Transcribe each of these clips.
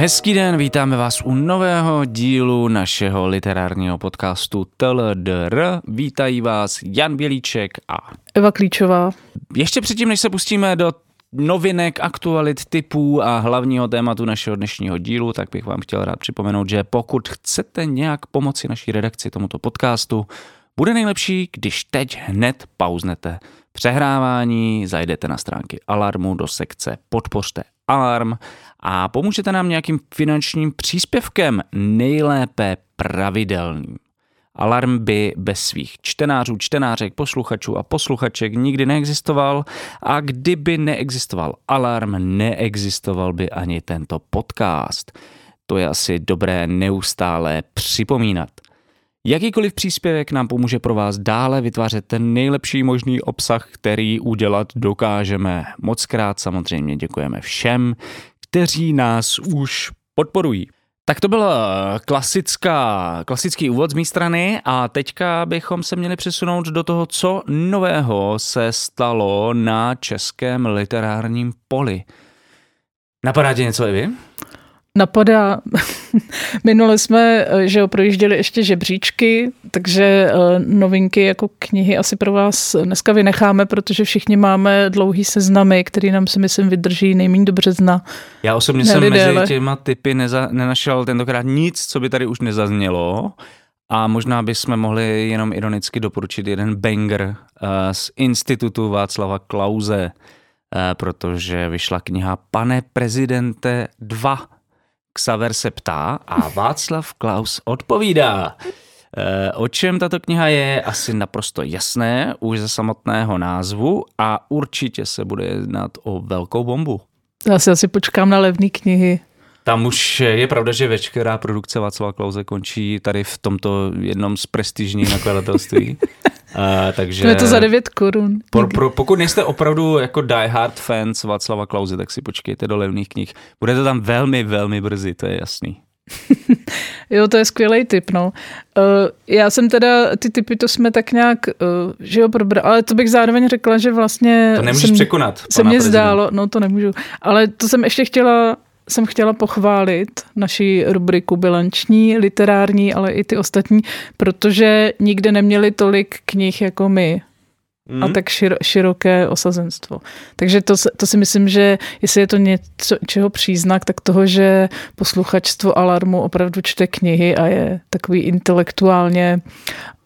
Hezký den, vítáme vás u nového dílu našeho literárního podcastu TLDR. Vítají vás Jan Bělíček a Eva Klíčová. Ještě předtím, než se pustíme do novinek, aktualit, typů a hlavního tématu našeho dnešního dílu, tak bych vám chtěl rád připomenout, že pokud chcete nějak pomoci naší redakci tomuto podcastu, bude nejlepší, když teď hned pauznete přehrávání, zajdete na stránky Alarmu do sekce Podpořte Alarm a pomůžete nám nějakým finančním příspěvkem, nejlépe pravidelným. Alarm by bez svých čtenářů, čtenářek, posluchačů a posluchaček nikdy neexistoval a kdyby neexistoval Alarm, neexistoval by ani tento podcast. To je asi dobré neustále připomínat. Jakýkoliv příspěvek nám pomůže pro vás dále vytvářet ten nejlepší možný obsah, který udělat dokážeme. Moc krát samozřejmě děkujeme všem, kteří nás už podporují. Tak to byl klasická, klasický úvod z mé strany a teďka bychom se měli přesunout do toho, co nového se stalo na českém literárním poli. Napadá tě něco, Evi? Napadá, minule jsme, eh, že jo, projížděli ještě žebříčky, takže eh, novinky jako knihy asi pro vás dneska vynecháme, protože všichni máme dlouhý seznamy, který nám si myslím vydrží nejméně do března. Já osobně jsem mezi těma typy neza, nenašel tentokrát nic, co by tady už nezaznělo. A možná bychom mohli jenom ironicky doporučit jeden banger uh, z institutu Václava Klauze, uh, protože vyšla kniha Pane prezidente 2 Xaver se ptá a Václav Klaus odpovídá. E, o čem tato kniha je, asi naprosto jasné už ze samotného názvu a určitě se bude jednat o velkou bombu. Já si asi počkám na levné knihy. Tam už je pravda, že veškerá produkce Václava Klauze končí tady v tomto jednom z prestižních nakladatelství. Uh, takže to je to za 9 korun. Pro, pro, pokud nejste opravdu jako die hard fans Václava Klauze, tak si počkejte do levných knih. Bude to tam velmi, velmi brzy, to je jasný. jo, to je skvělý tip, no. Uh, já jsem teda, ty typy to jsme tak nějak, uh, že jo, probrali, ale to bych zároveň řekla, že vlastně... To nemůžeš jsem, překonat. Se mně zdálo, no to nemůžu, ale to jsem ještě chtěla jsem chtěla pochválit naši rubriku bilanční, literární, ale i ty ostatní, protože nikde neměli tolik knih jako my. Mm. A tak šir, široké osazenstvo. Takže to, to si myslím, že jestli je to něco, čeho příznak, tak toho, že posluchačstvo Alarmu opravdu čte knihy a je takový intelektuálně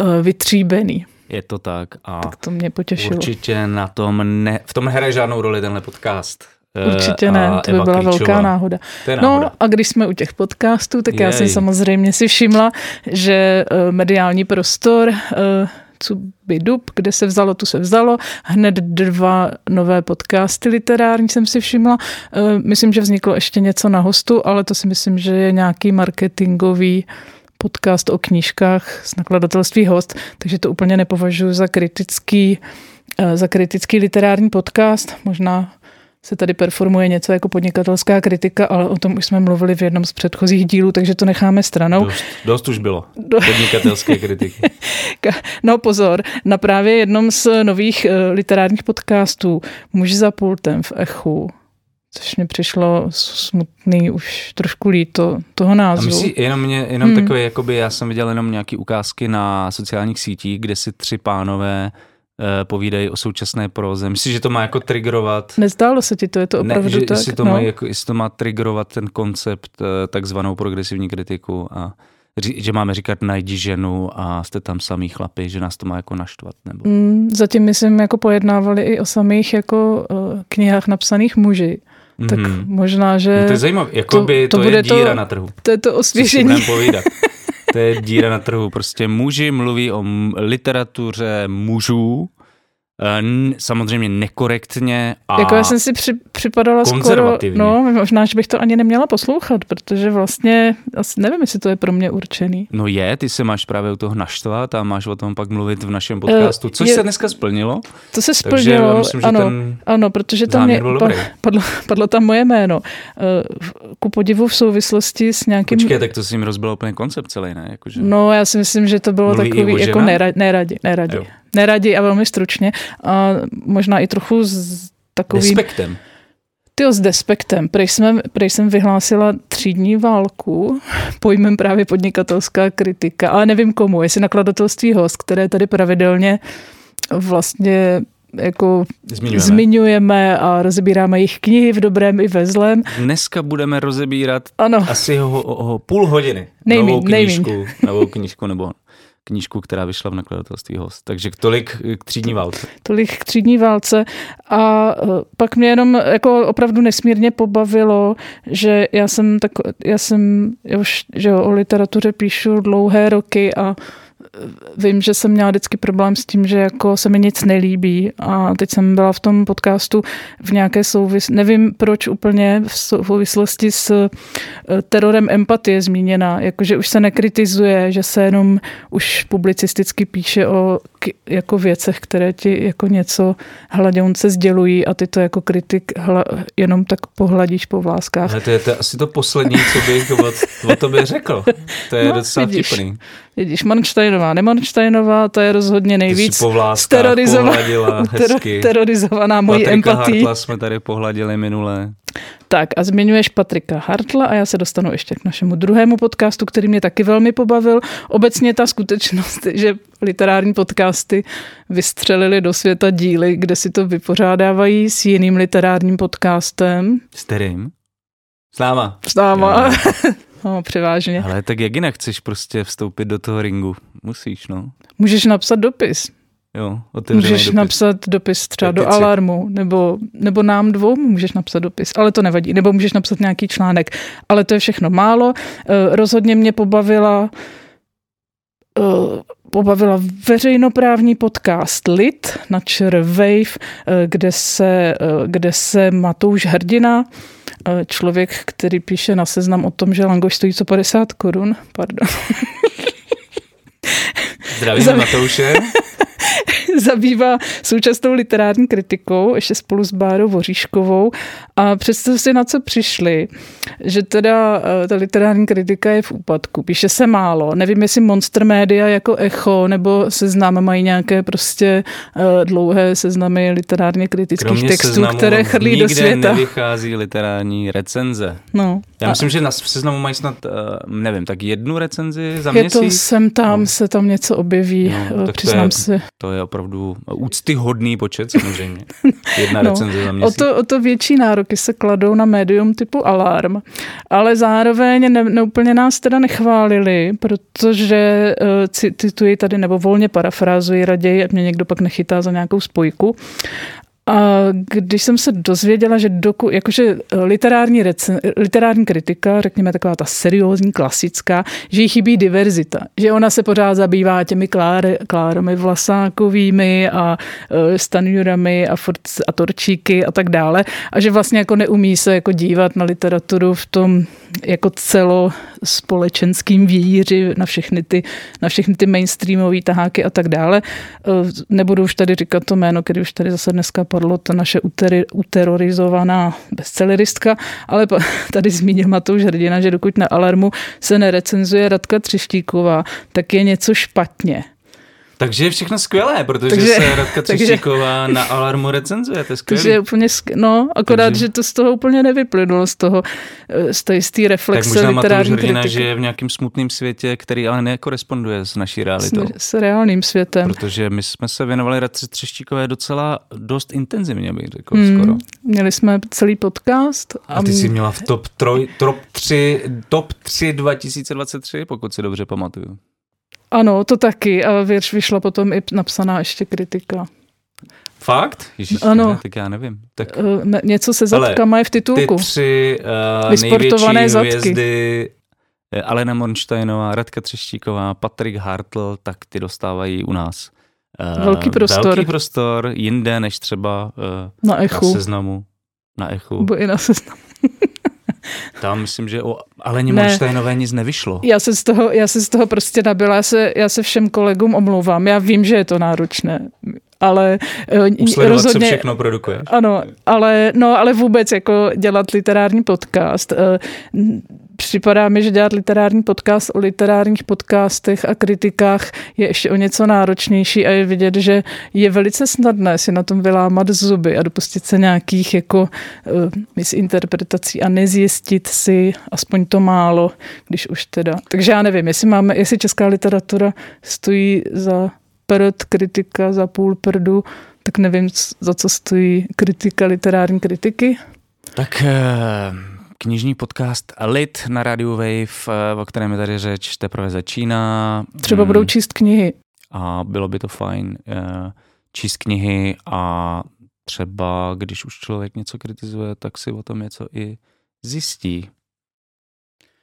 uh, vytříbený. Je to tak a tak to mě potěšilo. určitě na tom ne, v tom hraje žádnou roli tenhle podcast. Určitě ne, to by Eva byla Klíčová. velká náhoda. náhoda. No a když jsme u těch podcastů, tak Jej. já jsem samozřejmě si všimla, že uh, mediální prostor uh, co by dub, kde se vzalo, tu se vzalo. Hned dva nové podcasty literární jsem si všimla. Myslím, že vzniklo ještě něco na hostu, ale to si myslím, že je nějaký marketingový podcast o knížkách z nakladatelství host, takže to úplně nepovažuji za kritický, za kritický literární podcast. Možná se tady performuje něco jako podnikatelská kritika, ale o tom už jsme mluvili v jednom z předchozích dílů, takže to necháme stranou. Dost, dost už bylo podnikatelské kritiky. no pozor, na právě jednom z nových uh, literárních podcastů Muž za pultem v Echu, což mi přišlo smutný, už trošku líto toho názvu. A myslí, jenom, mě, jenom hmm. takové, jakoby já jsem viděl jenom nějaké ukázky na sociálních sítích, kde si tři pánové Eh, povídají o současné proze. Myslíš, že to má jako triggerovat? Nezdálo se ti to, je to opravdu ne, že, tak? Jestli to, no. má jako, jestli to má triggerovat ten koncept eh, takzvanou progresivní kritiku a že máme říkat najdi ženu a jste tam samý chlapi, že nás to má jako naštvat? Nebo? Mm, zatím myslím jako pojednávali i o samých jako uh, knihách napsaných muži. Tak mhm. možná, že... No to je zajímavé, jako to, by to, to je díra to, na trhu. To je to osvěžení. Povídat. To je díra na trhu. Prostě muži mluví o literatuře mužů, samozřejmě nekorektně a Jako já jsem si při, připadala skoro, no možná, že bych to ani neměla poslouchat, protože vlastně, asi nevím, jestli to je pro mě určený. No je, ty se máš právě u toho naštvat a máš o tom pak mluvit v našem podcastu, což je, se dneska splnilo. To se splnilo, myslím, ano, ano, protože tam je, padlo, padlo tam moje jméno. Eh, ku podivu v souvislosti s nějakým... Počkej, tak to si jim rozbilo úplně koncept celý, ne? Jakože... No já si myslím, že to bylo takový jako neradi, neradi. neradi. Jo neradi a velmi stručně. A možná i trochu s takovým... Despektem. Ty s despektem. Prej jsem, prej jsem vyhlásila třídní válku pojmem právě podnikatelská kritika, ale nevím komu, jestli nakladatelství host, které tady pravidelně vlastně jako zmiňujeme. zmiňujeme a rozebíráme jejich knihy v dobrém i ve zlém. Dneska budeme rozebírat ano. asi ho, ho, půl hodiny. Nejmín, novou knížku, nejmín. novou knížku nebo knížku, která vyšla v nakladatelství Host. Takže tolik k třídní válce. Tolik k třídní válce. A e, pak mě jenom jako opravdu nesmírně pobavilo, že já jsem tak, já jsem, už, že o literatuře píšu dlouhé roky a vím, že jsem měla vždycky problém s tím, že jako se mi nic nelíbí a teď jsem byla v tom podcastu v nějaké souvis, nevím proč úplně v souvislosti s eh, terorem empatie zmíněna, jakože už se nekritizuje, že se jenom už publicisticky píše o jako věcech, které ti jako něco hladěunce sdělují a ty to jako kritik hla, jenom tak pohladíš po vláskách. Ale to je to asi to poslední, co bych o, o tobě řekl. To je no, docela vidíš. vtipný. Vidíš, Manštejnová, Nemanštejnová, to je rozhodně nejvíc terorizovaná, terorizovaná mojí empatí. Hartla jsme tady pohladili minule. Tak a zmiňuješ Patrika Hartla a já se dostanu ještě k našemu druhému podcastu, který mě taky velmi pobavil. Obecně ta skutečnost, že literární podcasty vystřelili do světa díly, kde si to vypořádávají s jiným literárním podcastem. S kterým? S náma. S náma. No, převážně. Ale tak jak jinak chceš prostě vstoupit do toho ringu? Musíš, no. Můžeš napsat dopis. Jo, můžeš dopis. napsat dopis třeba Petici. do alarmu, nebo, nebo nám dvou můžeš napsat dopis, ale to nevadí. Nebo můžeš napsat nějaký článek, ale to je všechno málo. Eh, rozhodně mě pobavila eh, pobavila veřejnoprávní podcast Lit na ČR Wave, eh, kde se, kde se Matouš Hrdina Eh, člověk, který píše na seznam o tom, že langoš stojí co 50 korun. Pardon. Zdravím Zam... Matouše. zabývá současnou literární kritikou, ještě spolu s Bárou Voříškovou a představ si, na co přišli, že teda eh, ta literární kritika je v úpadku. Píše se málo. Nevím, jestli Monster Media jako Echo nebo Seznam mají nějaké prostě eh, dlouhé seznamy literárně kritických Kromě textů, které chrlí do světa. nevychází literární recenze. No. Já myslím, a... že na seznamu mají snad, eh, nevím, tak jednu recenzi za měsíc. Je to sem tam, no. se tam něco objeví, no, přiznám je, si. To je opravdu úctyhodný počet samozřejmě. Jedna no, recenze za měsíc. O to, o to větší nároky se kladou na médium typu Alarm, ale zároveň ne, neúplně nás teda nechválili, protože uh, cituji tady nebo volně parafrázuji raději, ať mě někdo pak nechytá za nějakou spojku, když jsem se dozvěděla, že doku, jakože literární, recen, literární kritika, řekněme taková ta seriózní, klasická, že jí chybí diverzita, že ona se pořád zabývá těmi klár, klárami Vlasákovými a uh, Stanjurami a, Fort, a Torčíky a tak dále a že vlastně jako neumí se jako dívat na literaturu v tom jako celospolečenským víři na všechny ty, na všechny ty mainstreamové taháky a tak dále. Uh, nebudu už tady říkat to jméno, který už tady zase dneska ta naše uteri, uterorizovaná bestselleristka, ale tady zmínil Matouš Hrdina, že dokud na Alarmu se nerecenzuje Radka Třeštíková, tak je něco špatně. Takže je všechno skvělé, protože takže, se Radka Třeštíková na Alarmu recenzuje, to je skvělé. Takže úplně, sk- no, akorát, takže... že to z toho úplně nevyplynulo, z toho, eh, z té, z té reflexe tak možná literární kritiky. že je v nějakém smutném světě, který ale nekoresponduje s naší realitou. S, s reálným světem. Protože my jsme se věnovali Radce Třeštíkové docela dost intenzivně, bych řekl hmm, skoro. Měli jsme celý podcast. A, a ty jsi měla v top, troj, top 3, top 3 2023, pokud si dobře pamatuju. Ano, to taky. A věř, vyšla potom i napsaná ještě kritika. Fakt? Ježiš, ano. Ne, tak já nevím. Tak... Uh, něco se zadkama je v titulku. Ty tři uh, největší zadky. hvězdy eh, Alena Mornsteinová, Radka Třeštíková, Patrik Hartl, tak ty dostávají u nás uh, velký prostor. Velký prostor, jinde než třeba uh, na, echu. na seznamu. Na echu. Nebo i na seznamu. Tam myslím, že o Aleně ne. Monštajnové nic nevyšlo. Já se z toho, já se z toho prostě nabila, já se, já se všem kolegům omlouvám. Já vím, že je to náročné ale uh, Usledovat, rozhodně... co všechno produkuje. Ano, ale, no, ale vůbec jako dělat literární podcast. Uh, připadá mi, že dělat literární podcast o literárních podcastech a kritikách je ještě o něco náročnější a je vidět, že je velice snadné si na tom vylámat zuby a dopustit se nějakých jako uh, misinterpretací a nezjistit si aspoň to málo, když už teda. Takže já nevím, jestli máme, jestli česká literatura stojí za prd, kritika za půl prdu, tak nevím, za co stojí kritika literární kritiky. Tak eh, knižní podcast Lit na Radio Wave, eh, o kterém je tady řeč, teprve začíná. Třeba budou hmm. číst knihy. A bylo by to fajn eh, číst knihy a třeba, když už člověk něco kritizuje, tak si o tom něco i zjistí.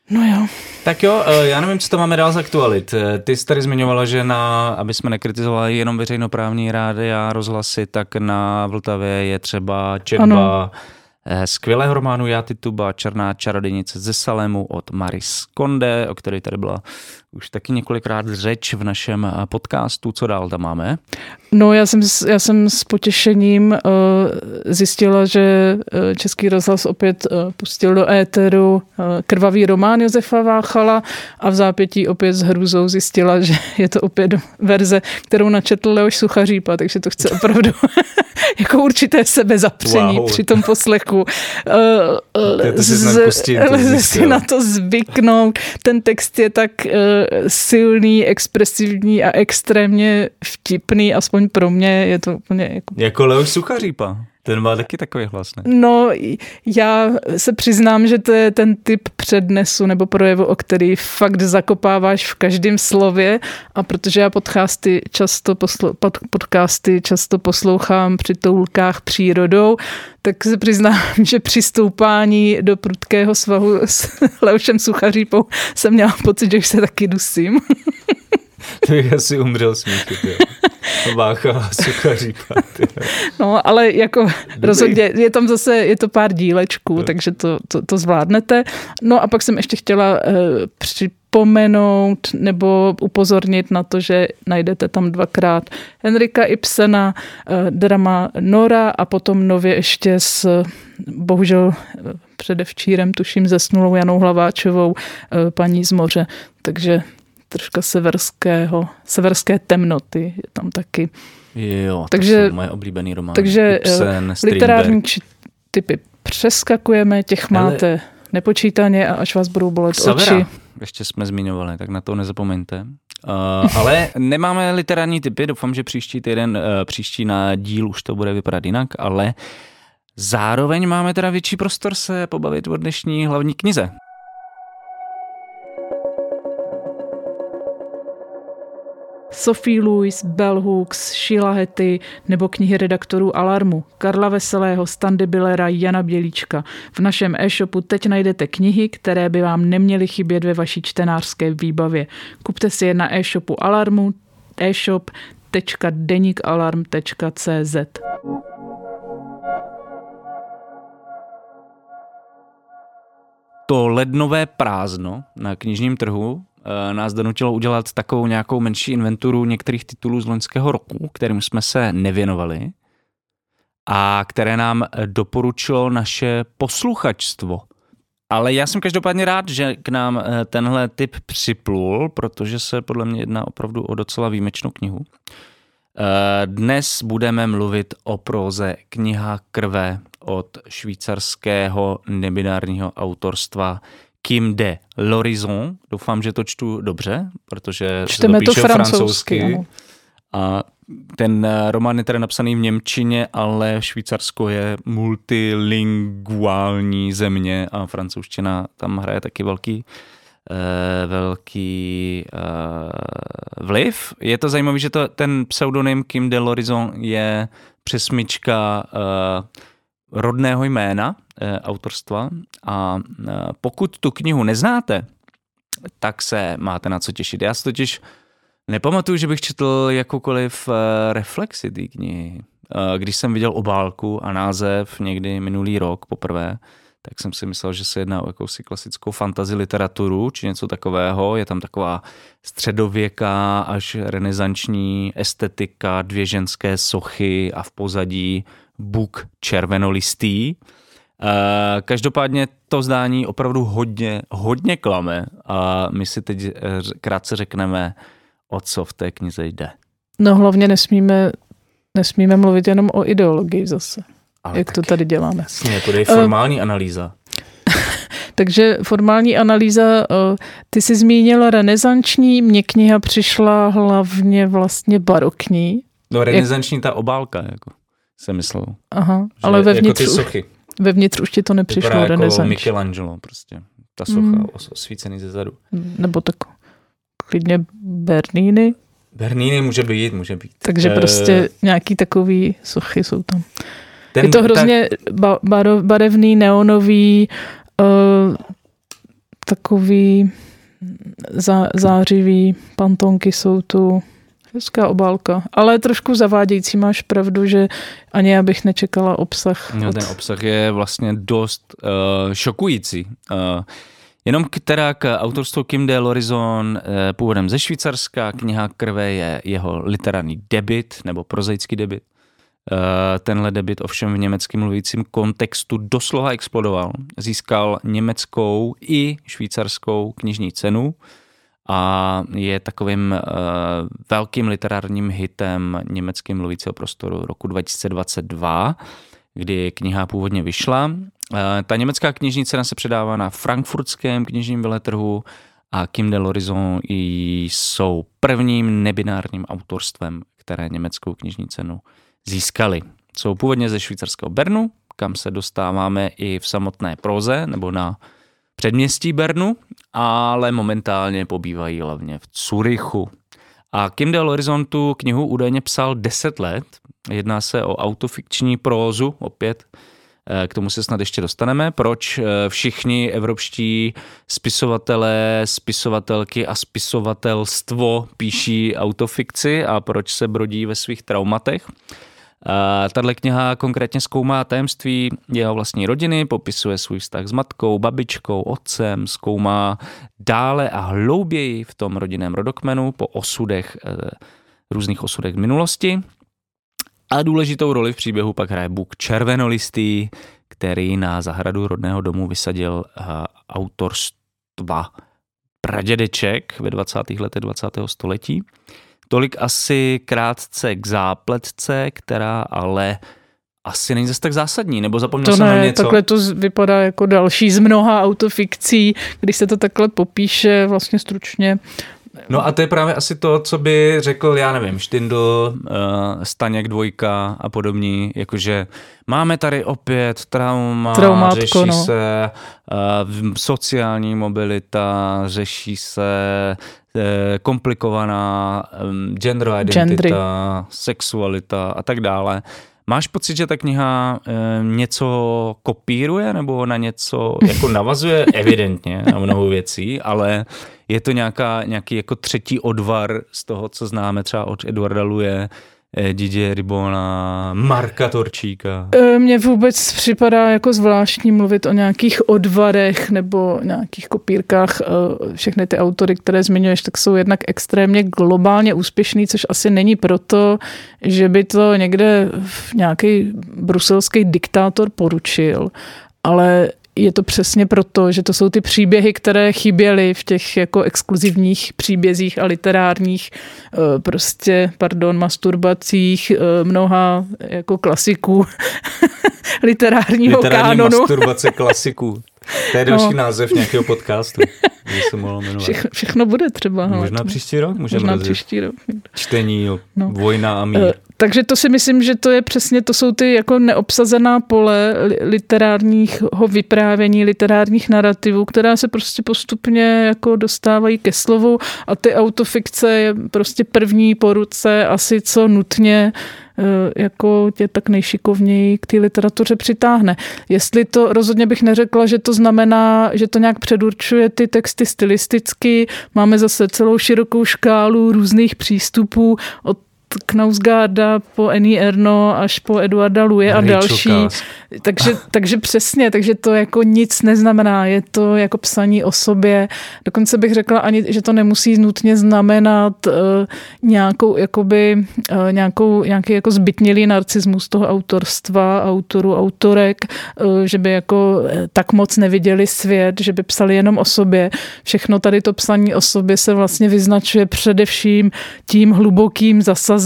No jo. Tak jo, já nevím, co to máme dál z aktualit. Ty jsi tady zmiňovala, že na, aby jsme nekritizovali jenom veřejnoprávní rády a rozhlasy, tak na Vltavě je třeba četba ano Eh, skvělého románu Já Tituba, Černá čarodějnice ze Salému od Maris Konde, o které tady byla už taky několikrát řeč v našem eh, podcastu. Co dál tam máme? No já jsem, já jsem s potěšením uh, zjistila, že Český rozhlas opět uh, pustil do éteru uh, krvavý román Josefa Váchala a v zápětí opět s hrůzou zjistila, že je to opět verze, kterou načetl Leoš Suchařípa, takže to chce opravdu jako určité sebezapření wow. při tom poslechu. Uh, z, si na to zvyknout. Ten text je tak uh, silný, expresivní a extrémně vtipný, aspoň pro mě je to úplně jako... Jako Leoš Suchařípa. Ten má taky takový hlas, ne? No, já se přiznám, že to je ten typ přednesu nebo projevu, o který fakt zakopáváš v každém slově a protože já podcasty často, poslo, pod, podcasty často poslouchám při toulkách přírodou, tak se přiznám, že při stoupání do prudkého svahu s Leošem Suchařípou jsem měla pocit, že už se taky dusím. to bych asi umřel smíchy, Vácha, suchaří No, ale jako Dobrý. rozhodně je tam zase, je to pár dílečků, no. takže to, to, to zvládnete. No a pak jsem ještě chtěla uh, připomenout nebo upozornit na to, že najdete tam dvakrát Henrika Ibsena, uh, drama Nora a potom nově ještě s bohužel eh, předevčírem, tuším, zesnulou Janou Hlaváčovou, paní z moře. Takže troška severského, severské temnoty je tam taky. Jo, takže, to jsou moje oblíbený romány. Takže Ibsen, literární typy přeskakujeme, těch máte Ale... nepočítaně a až vás budou bolet Savera. oči. Ještě jsme zmiňovali, tak na to nezapomeňte. Uh, ale nemáme literární typy, doufám, že příští týden, uh, příští na díl už to bude vypadat jinak, ale zároveň máme teda větší prostor se pobavit o dnešní hlavní knize. Sophie Lewis, Bell Hooks, Sheila Hetty nebo knihy redaktorů Alarmu, Karla Veselého, Standy Billera, Jana Bělíčka. V našem e-shopu teď najdete knihy, které by vám neměly chybět ve vaší čtenářské výbavě. Kupte si je na e-shopu Alarmu, e-shop.denikalarm.cz. To lednové prázdno na knižním trhu nás donutilo udělat takovou nějakou menší inventuru některých titulů z loňského roku, kterým jsme se nevěnovali a které nám doporučilo naše posluchačstvo. Ale já jsem každopádně rád, že k nám eh, tenhle typ připlul, protože se podle mě jedná opravdu o docela výjimečnou knihu. Eh, dnes budeme mluvit o proze Kniha krve od švýcarského nebinárního autorstva Kim de L'Horizon. Doufám, že to čtu dobře, protože Čteme se to, to francouzsky. francouzsky. A ten eh, román je tedy napsaný v Němčině, ale Švýcarsko je multilinguální země a francouzština tam hraje taky velký uh, velký uh, vliv. Je to zajímavé, že to, ten pseudonym Kim de L'Horizon je přesmička uh, rodného jména e, autorstva a e, pokud tu knihu neznáte, tak se máte na co těšit. Já si totiž nepamatuju, že bych četl jakoukoliv e, reflexi té knihy. Když jsem viděl obálku a název někdy minulý rok poprvé, tak jsem si myslel, že se jedná o jakousi klasickou fantasy literaturu, či něco takového. Je tam taková středověká až renesanční estetika, dvě ženské sochy a v pozadí buk červenolistý. Každopádně to zdání opravdu hodně, hodně klame a my si teď krátce řekneme, o co v té knize jde. No hlavně nesmíme, nesmíme mluvit jenom o ideologii zase, Ale jak to tady děláme. Jasně, to je formální uh, analýza. Takže formální analýza, eh, ty jsi zmínila renesanční, mně kniha přišla hlavně vlastně barokní. No renesanční ta obálka, jako jsem myslel. Aha, ale vevnitř, jako ty sochy. Vevnitř už ti to nepřišlo Vypadá jako Michelangelo prostě. Ta socha mm. osvícený ze zadu. Nebo tak klidně Bernini. Bernini může být, může být. Takže uh, prostě nějaký takový sochy jsou tam. Ten, je to hrozně tak... barevný, neonový, uh, takový zá, zářivý pantonky jsou tu. Hezká obálka, ale trošku zavádějící. Máš pravdu, že ani já bych nečekala obsah. No, od... ten obsah je vlastně dost uh, šokující. Uh, Jenom která k autorstvu Kim de Lorizon, uh, původem ze Švýcarska, kniha krve je jeho literární debit, nebo prozaický debit. Eh, tenhle debit ovšem v německým mluvícím kontextu doslova explodoval. Získal německou i švýcarskou knižní cenu a je takovým uh, velkým literárním hitem německým mluvícího prostoru roku 2022, kdy kniha původně vyšla. Uh, ta německá knižní cena se předává na frankfurtském knižním veletrhu a Kim de l'Horizon jsou prvním nebinárním autorstvem, které německou knižní cenu získali. Jsou původně ze švýcarského Bernu, kam se dostáváme i v samotné proze nebo na předměstí Bernu, ale momentálně pobývají hlavně v Curychu. A Kim de Horizontu knihu údajně psal 10 let. Jedná se o autofikční prózu, opět eh, k tomu se snad ještě dostaneme. Proč eh, všichni evropští spisovatelé, spisovatelky a spisovatelstvo píší autofikci a proč se brodí ve svých traumatech. Tahle kniha konkrétně zkoumá tajemství jeho vlastní rodiny, popisuje svůj vztah s matkou, babičkou, otcem, zkoumá dále a hlouběji v tom rodinném rodokmenu po osudech, eh, různých osudech minulosti. A důležitou roli v příběhu pak hraje Bůh červenolistý, který na zahradu rodného domu vysadil eh, autorstva pradědeček ve 20. letech 20. století. Tolik asi krátce k zápletce, která ale asi není zase tak zásadní, nebo zapomněl to jsem ne, na něco? takhle to vypadá jako další z mnoha autofikcí, když se to takhle popíše vlastně stručně. No a to je právě asi to, co by řekl, já nevím, Štindl, uh, Staněk dvojka a podobní, jakože máme tady opět trauma, Traumátko, řeší no. se uh, sociální mobilita, řeší se uh, komplikovaná um, gender identita, Gendry. sexualita a tak dále. Máš pocit, že ta kniha e, něco kopíruje nebo na něco jako navazuje? Evidentně na mnoho věcí, ale je to nějaká, nějaký jako třetí odvar z toho, co známe třeba od Eduarda Luje, eh, Didier Ribona, Marka Torčíka? Eh, mně vůbec připadá jako zvláštní mluvit o nějakých odvarech nebo nějakých kopírkách. Eh, všechny ty autory, které zmiňuješ, tak jsou jednak extrémně globálně úspěšný, což asi není proto, že by to někde nějaký bruselský diktátor poručil, ale je to přesně proto, že to jsou ty příběhy, které chyběly v těch jako exkluzivních příbězích a literárních eh, prostě, pardon, masturbacích eh, mnoha jako klasiků literárního Literární kánonu. masturbace klasiků. To je další no. název nějakého podcastu, se mohlo jmenovat. Všechno, všechno bude třeba. Možná příští rok můžeme Možná příští rok. Čtení, no. vojna a mír. Uh, takže to si myslím, že to je přesně, to jsou ty jako neobsazená pole literárního vyprávění, literárních narrativů, která se prostě postupně jako dostávají ke slovu a ty autofikce je prostě první po ruce asi co nutně eh, jako tě tak nejšikovněji k té literatuře přitáhne. Jestli to, rozhodně bych neřekla, že to znamená, že to nějak předurčuje ty texty stylisticky, máme zase celou širokou škálu různých přístupů od Knausgarda po Annie Erno až po Eduarda Luje a další. Takže, takže přesně, takže to jako nic neznamená. Je to jako psaní o sobě. Dokonce bych řekla ani, že to nemusí nutně znamenat uh, nějakou, jakoby, uh, nějakou, nějaký jako zbytnělý narcismus toho autorstva, autorů, autorek, uh, že by jako tak moc neviděli svět, že by psali jenom o sobě. Všechno tady to psaní o sobě se vlastně vyznačuje především tím hlubokým zasazením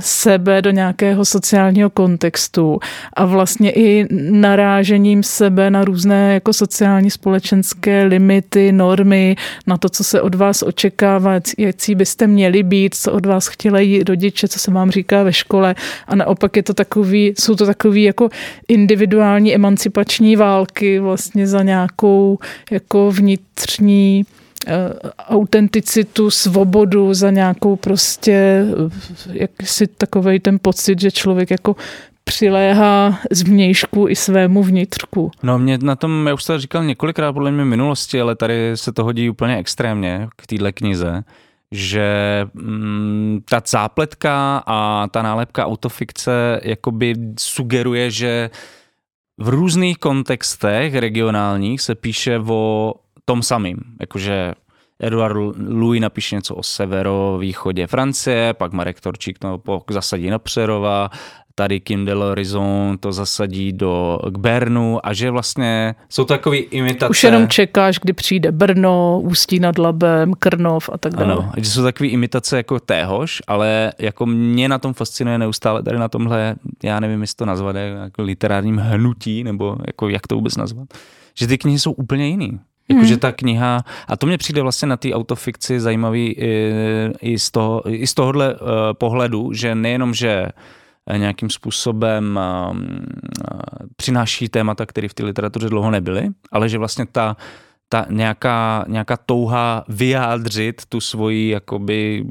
sebe do nějakého sociálního kontextu a vlastně i narážením sebe na různé jako sociální společenské limity, normy, na to, co se od vás očekává, jaký byste měli být, co od vás chtěli rodiče, co se vám říká ve škole. A naopak je to takový, jsou to takový jako individuální emancipační války vlastně za nějakou jako vnitřní autenticitu, svobodu za nějakou prostě, eh, jak si takovej ten pocit, že člověk jako přiléhá z vnějšku i svému vnitřku. No mě na tom, já už to říkal několikrát podle mě minulosti, ale tady se to hodí úplně extrémně k téhle knize, že mm, ta zápletka a ta nálepka autofikce jakoby sugeruje, že v různých kontextech regionálních se píše o tom samým. Jakože Eduard Louis napíše něco o severovýchodě Francie, pak Marek Torčík to zasadí na Přerova, tady Kim de l'Horizon to zasadí do k Bernu a že vlastně jsou takový imitace. Už jenom čekáš, kdy přijde Brno, Ústí nad Labem, Krnov a tak dále. Ano, že jsou takový imitace jako téhož, ale jako mě na tom fascinuje neustále tady na tomhle, já nevím, jestli to nazvat jako literárním hnutí, nebo jako jak to vůbec nazvat, že ty knihy jsou úplně jiný. Jakože hmm. ta kniha, a to mě přijde vlastně na té autofikci zajímavý i, i, z toho, i z tohohle uh, pohledu, že nejenom, že nějakým způsobem uh, přináší témata, které v té literatuře dlouho nebyly, ale že vlastně ta, ta nějaká, nějaká touha vyjádřit tu svoji jakoby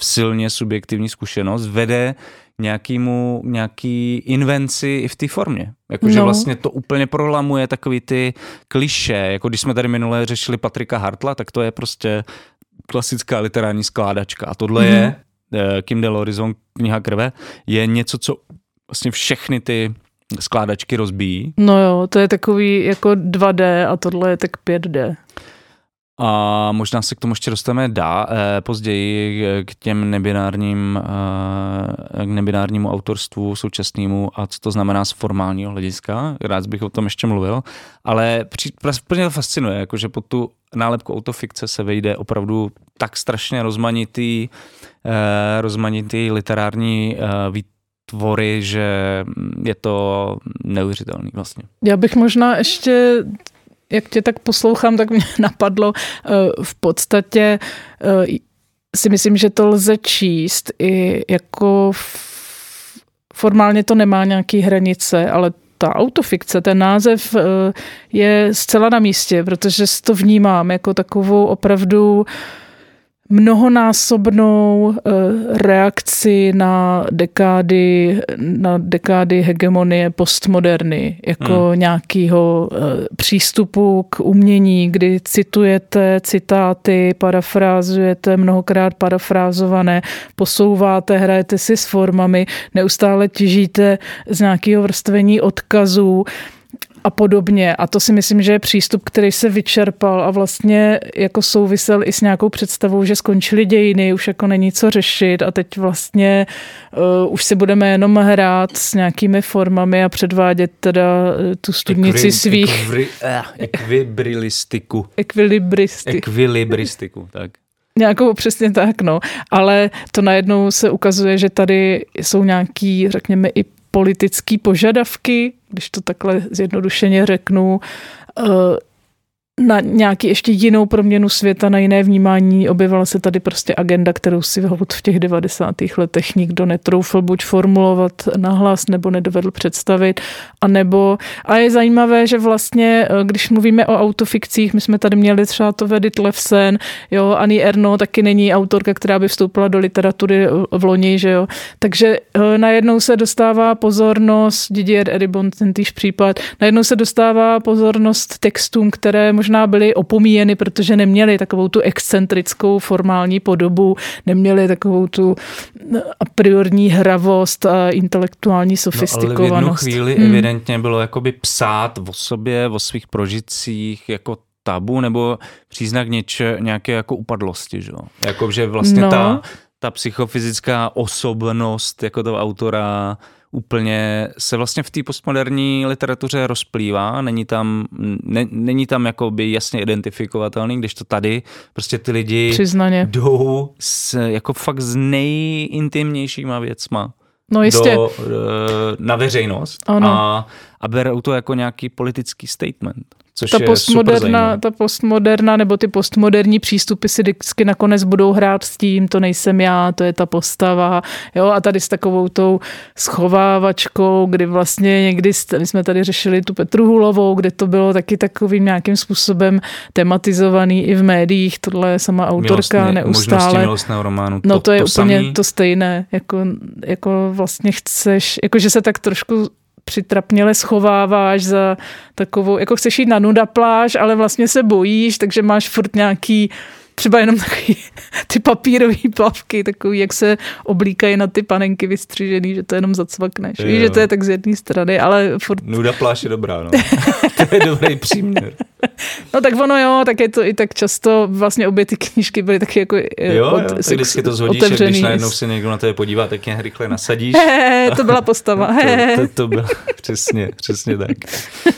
silně subjektivní zkušenost vede nějakýmu, nějaký invenci i v té formě. Jakože no. vlastně to úplně prolamuje takový ty kliše, jako když jsme tady minule řešili Patrika Hartla, tak to je prostě klasická literární skládačka. A tohle mm. je uh, Kim de l'Horizon, kniha krve, je něco, co vlastně všechny ty skládačky rozbíjí. No jo, to je takový jako 2D a tohle je tak 5D. A možná se k tomu ještě dostaneme dá, eh, později k těm nebinárním, eh, k nebinárnímu autorstvu současnému a co to znamená z formálního hlediska. Rád bych o tom ještě mluvil, ale úplně to fascinuje, jakože pod tu nálepku autofikce se vejde opravdu tak strašně rozmanitý, eh, rozmanitý literární výtvory, že je to neuvěřitelný vlastně. Já bych možná ještě jak tě tak poslouchám, tak mě napadlo eh, v podstatě eh, si myslím, že to lze číst i jako formálně to nemá nějaký hranice, ale ta autofikce, ten název eh, je zcela na místě, protože to vnímám jako takovou opravdu mnohonásobnou eh, reakci na dekády, na dekády hegemonie postmoderny, jako hmm. nějakého eh, přístupu k umění, kdy citujete citáty, parafrázujete, mnohokrát parafrázované, posouváte, hrajete si s formami, neustále těžíte z nějakého vrstvení odkazů a podobně. A to si myslím, že je přístup, který se vyčerpal a vlastně jako souvisel i s nějakou představou, že skončily dějiny, už jako není co řešit a teď vlastně uh, už si budeme jenom hrát s nějakými formami a předvádět teda uh, tu studnici Ekvri, svých... Ekvri, uh, ekvibrilistiku. Ekvilibristiku. Ekvilibristiku, tak. Nějakou přesně tak, no. Ale to najednou se ukazuje, že tady jsou nějaký, řekněme, i politické požadavky, když to takhle zjednodušeně řeknu, eh, na nějaký ještě jinou proměnu světa, na jiné vnímání. Objevila se tady prostě agenda, kterou si v těch 90. letech nikdo netroufl buď formulovat nahlas, nebo nedovedl představit. A nebo, a je zajímavé, že vlastně, eh, když mluvíme o autofikcích, my jsme tady měli třeba to Vedit Levsen, jo, Ani Erno taky není autorka, která by vstoupila do literatury v loni, že jo. Takže eh, najednou se dostává pozornost, Didier Eribon, ten týž případ, najednou se dostává pozornost textům, které možná možná byly opomíjeny, protože neměli takovou tu excentrickou formální podobu, neměli takovou tu a priorní hravost a intelektuální sofistikovanost. No, ale v jednu chvíli hmm. evidentně bylo jakoby psát o sobě, o svých prožitcích, jako tabu nebo příznak něče, nějaké jako upadlosti, že? Jako, že vlastně no. ta, ta psychofyzická osobnost jako toho autora úplně se vlastně v té postmoderní literatuře rozplývá, není tam, ne, není tam jakoby jasně identifikovatelný, když to tady prostě ty lidi Přiznaně. jdou s, jako fakt s nejintimnějšíma věcma no jistě. Do, eh, na veřejnost a, a berou to jako nějaký politický statement. Což ta je postmoderna, ta postmoderna nebo ty postmoderní přístupy si vždycky nakonec budou hrát s tím, to nejsem já, to je ta postava. Jo? A tady s takovou tou schovávačkou, kdy vlastně někdy, my jsme tady řešili tu Petru Hulovou, kde to bylo taky takovým nějakým způsobem tematizovaný i v médiích, tohle je sama autorka Milostně, neustále. románu. No to, to je to úplně samý. to stejné, jako, jako vlastně chceš, jako že se tak trošku přitrapněle schováváš za takovou, jako chceš jít na nuda pláž, ale vlastně se bojíš, takže máš furt nějaký třeba jenom takový ty papírové plavky, takový, jak se oblíkají na ty panenky vystřižený, že to jenom zacvakneš. Víš, že to je tak z jedné strany, ale furt... Nuda pláž je dobrá, no. to je dobrý příměr. No tak ono jo, tak je to i tak často, vlastně obě ty knížky byly taky jako eh, jo, od, jo, tak vždycky to zhodíš, otevřený. když najednou se někdo na tebe podívá, tak ně rychle nasadíš. He, to byla postava. to, to, to bylo přesně, přesně tak.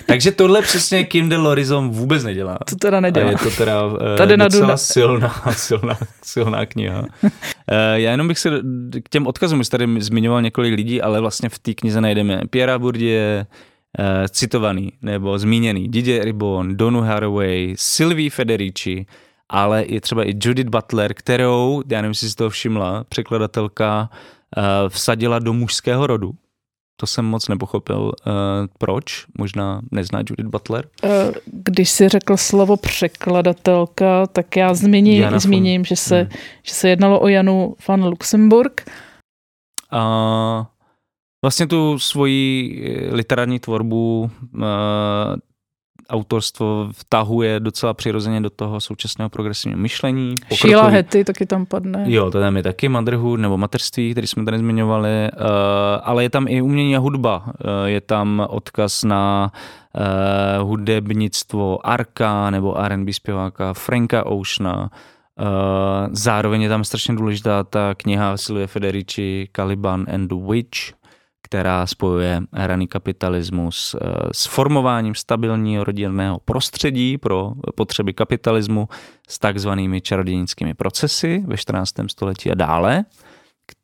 Takže tohle přesně Kim de Lorizon vůbec nedělá. To teda nedělá. A je to teda uh, Tady na docela silná, silná, silná kniha. Uh, já jenom bych se k těm odkazům, jsi tady zmiňoval několik lidí, ale vlastně v té knize najdeme Pierre Bourdieu, uh, citovaný nebo zmíněný Didier Ribon, Donu Haraway, Sylvie Federici, ale i třeba i Judith Butler, kterou, já nevím, jestli si to všimla, překladatelka uh, vsadila do mužského rodu. To jsem moc nepochopil. Uh, proč? Možná nezná Judith Butler? Když si řekl slovo překladatelka, tak já zmíním, zmíním, že se, hmm. že se jednalo o Janu van Luxemburg. Uh, vlastně tu svoji eh, literární tvorbu uh, autorstvo vtahuje docela přirozeně do toho současného progresivního myšlení. Sheila Hetty taky tam padne. Jo, to tam je taky Motherhood nebo materství, který jsme tady zmiňovali, uh, ale je tam i umění a hudba. Uh, je tam odkaz na uh, hudebnictvo Arka nebo R&B zpěváka Franka Oceana. Uh, zároveň je tam strašně důležitá ta kniha Silvia Federici Caliban and the Witch, která spojuje raný kapitalismus eh, s formováním stabilního rodinného prostředí pro potřeby kapitalismu s takzvanými čarodějnickými procesy ve 14. století a dále.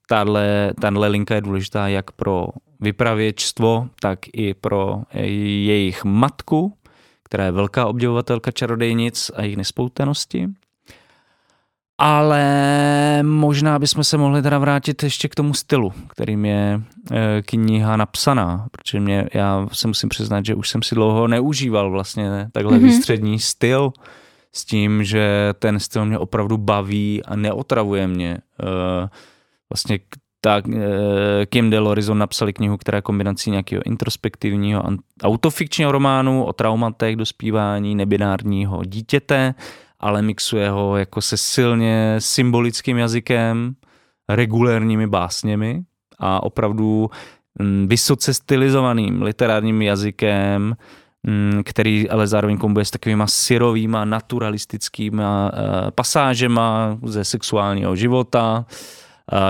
Tahle, tahle linka je důležitá jak pro vypravěčstvo, tak i pro jejich matku, která je velká obdivovatelka čarodejnic a jejich nespoutenosti ale možná bychom se mohli teda vrátit ještě k tomu stylu, kterým je eh, kniha napsaná, protože mě, já se musím přiznat, že už jsem si dlouho neužíval vlastně takhle mm-hmm. výstřední styl s tím, že ten styl mě opravdu baví a neotravuje mě. Eh, vlastně tak eh, Kim Delorizon napsali knihu, která je kombinací nějakého introspektivního autofikčního románu o traumatech dospívání nebinárního dítěte ale mixuje ho jako se silně symbolickým jazykem, regulérními básněmi a opravdu mm, vysoce stylizovaným literárním jazykem, mm, který ale zároveň kombuje s takovýma syrovýma, naturalistickýma eh, pasážema ze sexuálního života,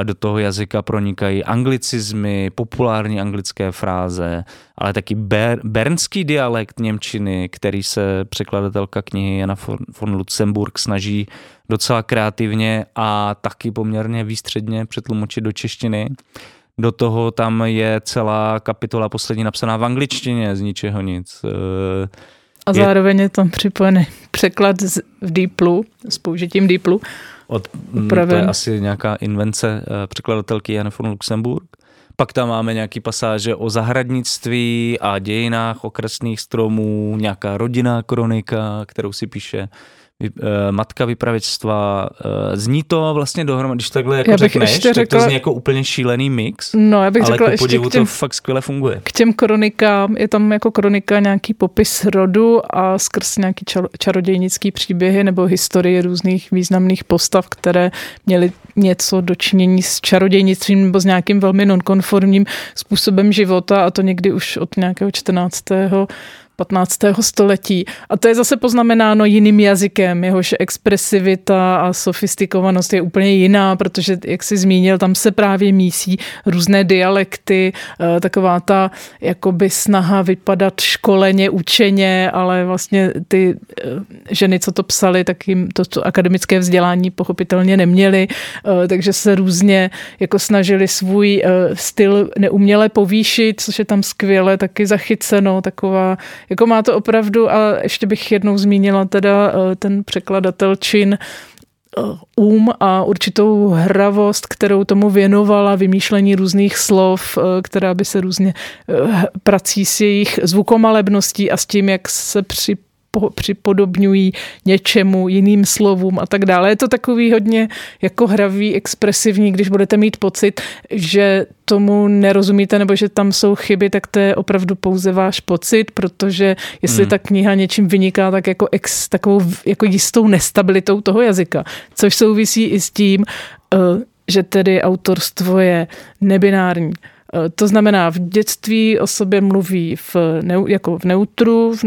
do toho jazyka pronikají anglicizmy, populární anglické fráze, ale taky ber, bernský dialekt Němčiny, který se překladatelka knihy Jana von Lutzenburg snaží docela kreativně a taky poměrně výstředně přetlumočit do češtiny. Do toho tam je celá kapitola poslední napsaná v angličtině, z ničeho nic. Eh, a zároveň je tam připojený překlad v Deeplu, s použitím Deeplu od, Upraven. Mm, to je asi nějaká invence uh, překladatelky Jany von Luxemburg. Pak tam máme nějaký pasáže o zahradnictví a dějinách okresných stromů, nějaká rodinná kronika, kterou si píše Eh, matka vypravěčstva. Eh, zní to vlastně dohromady, když takhle jako já bych řekneš, ještě řekla, tak to zní jako úplně šílený mix, no, já bych ale řekla ku podivu těm, to fakt skvěle funguje. K těm kronikám, je tam jako kronika nějaký popis rodu a skrz nějaký čar, čarodějnický příběhy nebo historie různých významných postav, které měly něco dočinění s čarodějnictvím nebo s nějakým velmi nonkonformním způsobem života a to někdy už od nějakého 14 15. století. A to je zase poznamenáno jiným jazykem, jehož expresivita a sofistikovanost je úplně jiná, protože, jak jsi zmínil, tam se právě mísí různé dialekty, eh, taková ta jakoby snaha vypadat školeně, učeně, ale vlastně ty eh, ženy, co to psali, tak jim to, to akademické vzdělání pochopitelně neměly, eh, takže se různě jako snažili svůj styl neuměle povýšit, což je tam skvěle taky zachyceno, taková jako má to opravdu, a ještě bych jednou zmínila teda eh, ten překladatel Čin, eh, um a určitou hravost, kterou tomu věnovala, vymýšlení různých slov, eh, která by se různě prací s jejich zvukomalebností a s tím, jak se při připodobňují něčemu, jiným slovům a tak dále. Je to takový hodně jako hravý, expresivní, když budete mít pocit, že tomu nerozumíte nebo že tam jsou chyby, tak to je opravdu pouze váš pocit, protože jestli hmm. ta kniha něčím vyniká, tak jako ex, takovou jako jistou nestabilitou toho jazyka, což souvisí i s tím, eh, že tedy autorstvo je nebinární. Eh, to znamená, v dětství o sobě mluví v, jako v neutru, v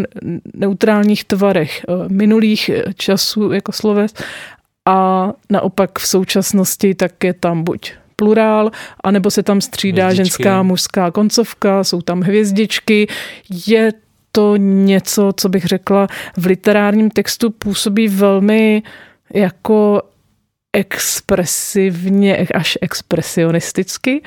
neutrálních tvarech eh, minulých eh, časů jako sloves a naopak v současnosti tak je tam buď plurál, anebo se tam střídá hvězdičky. ženská, mužská koncovka, jsou tam hvězdičky. Je to něco, co bych řekla, v literárním textu působí velmi jako expresivně, až expresionisticky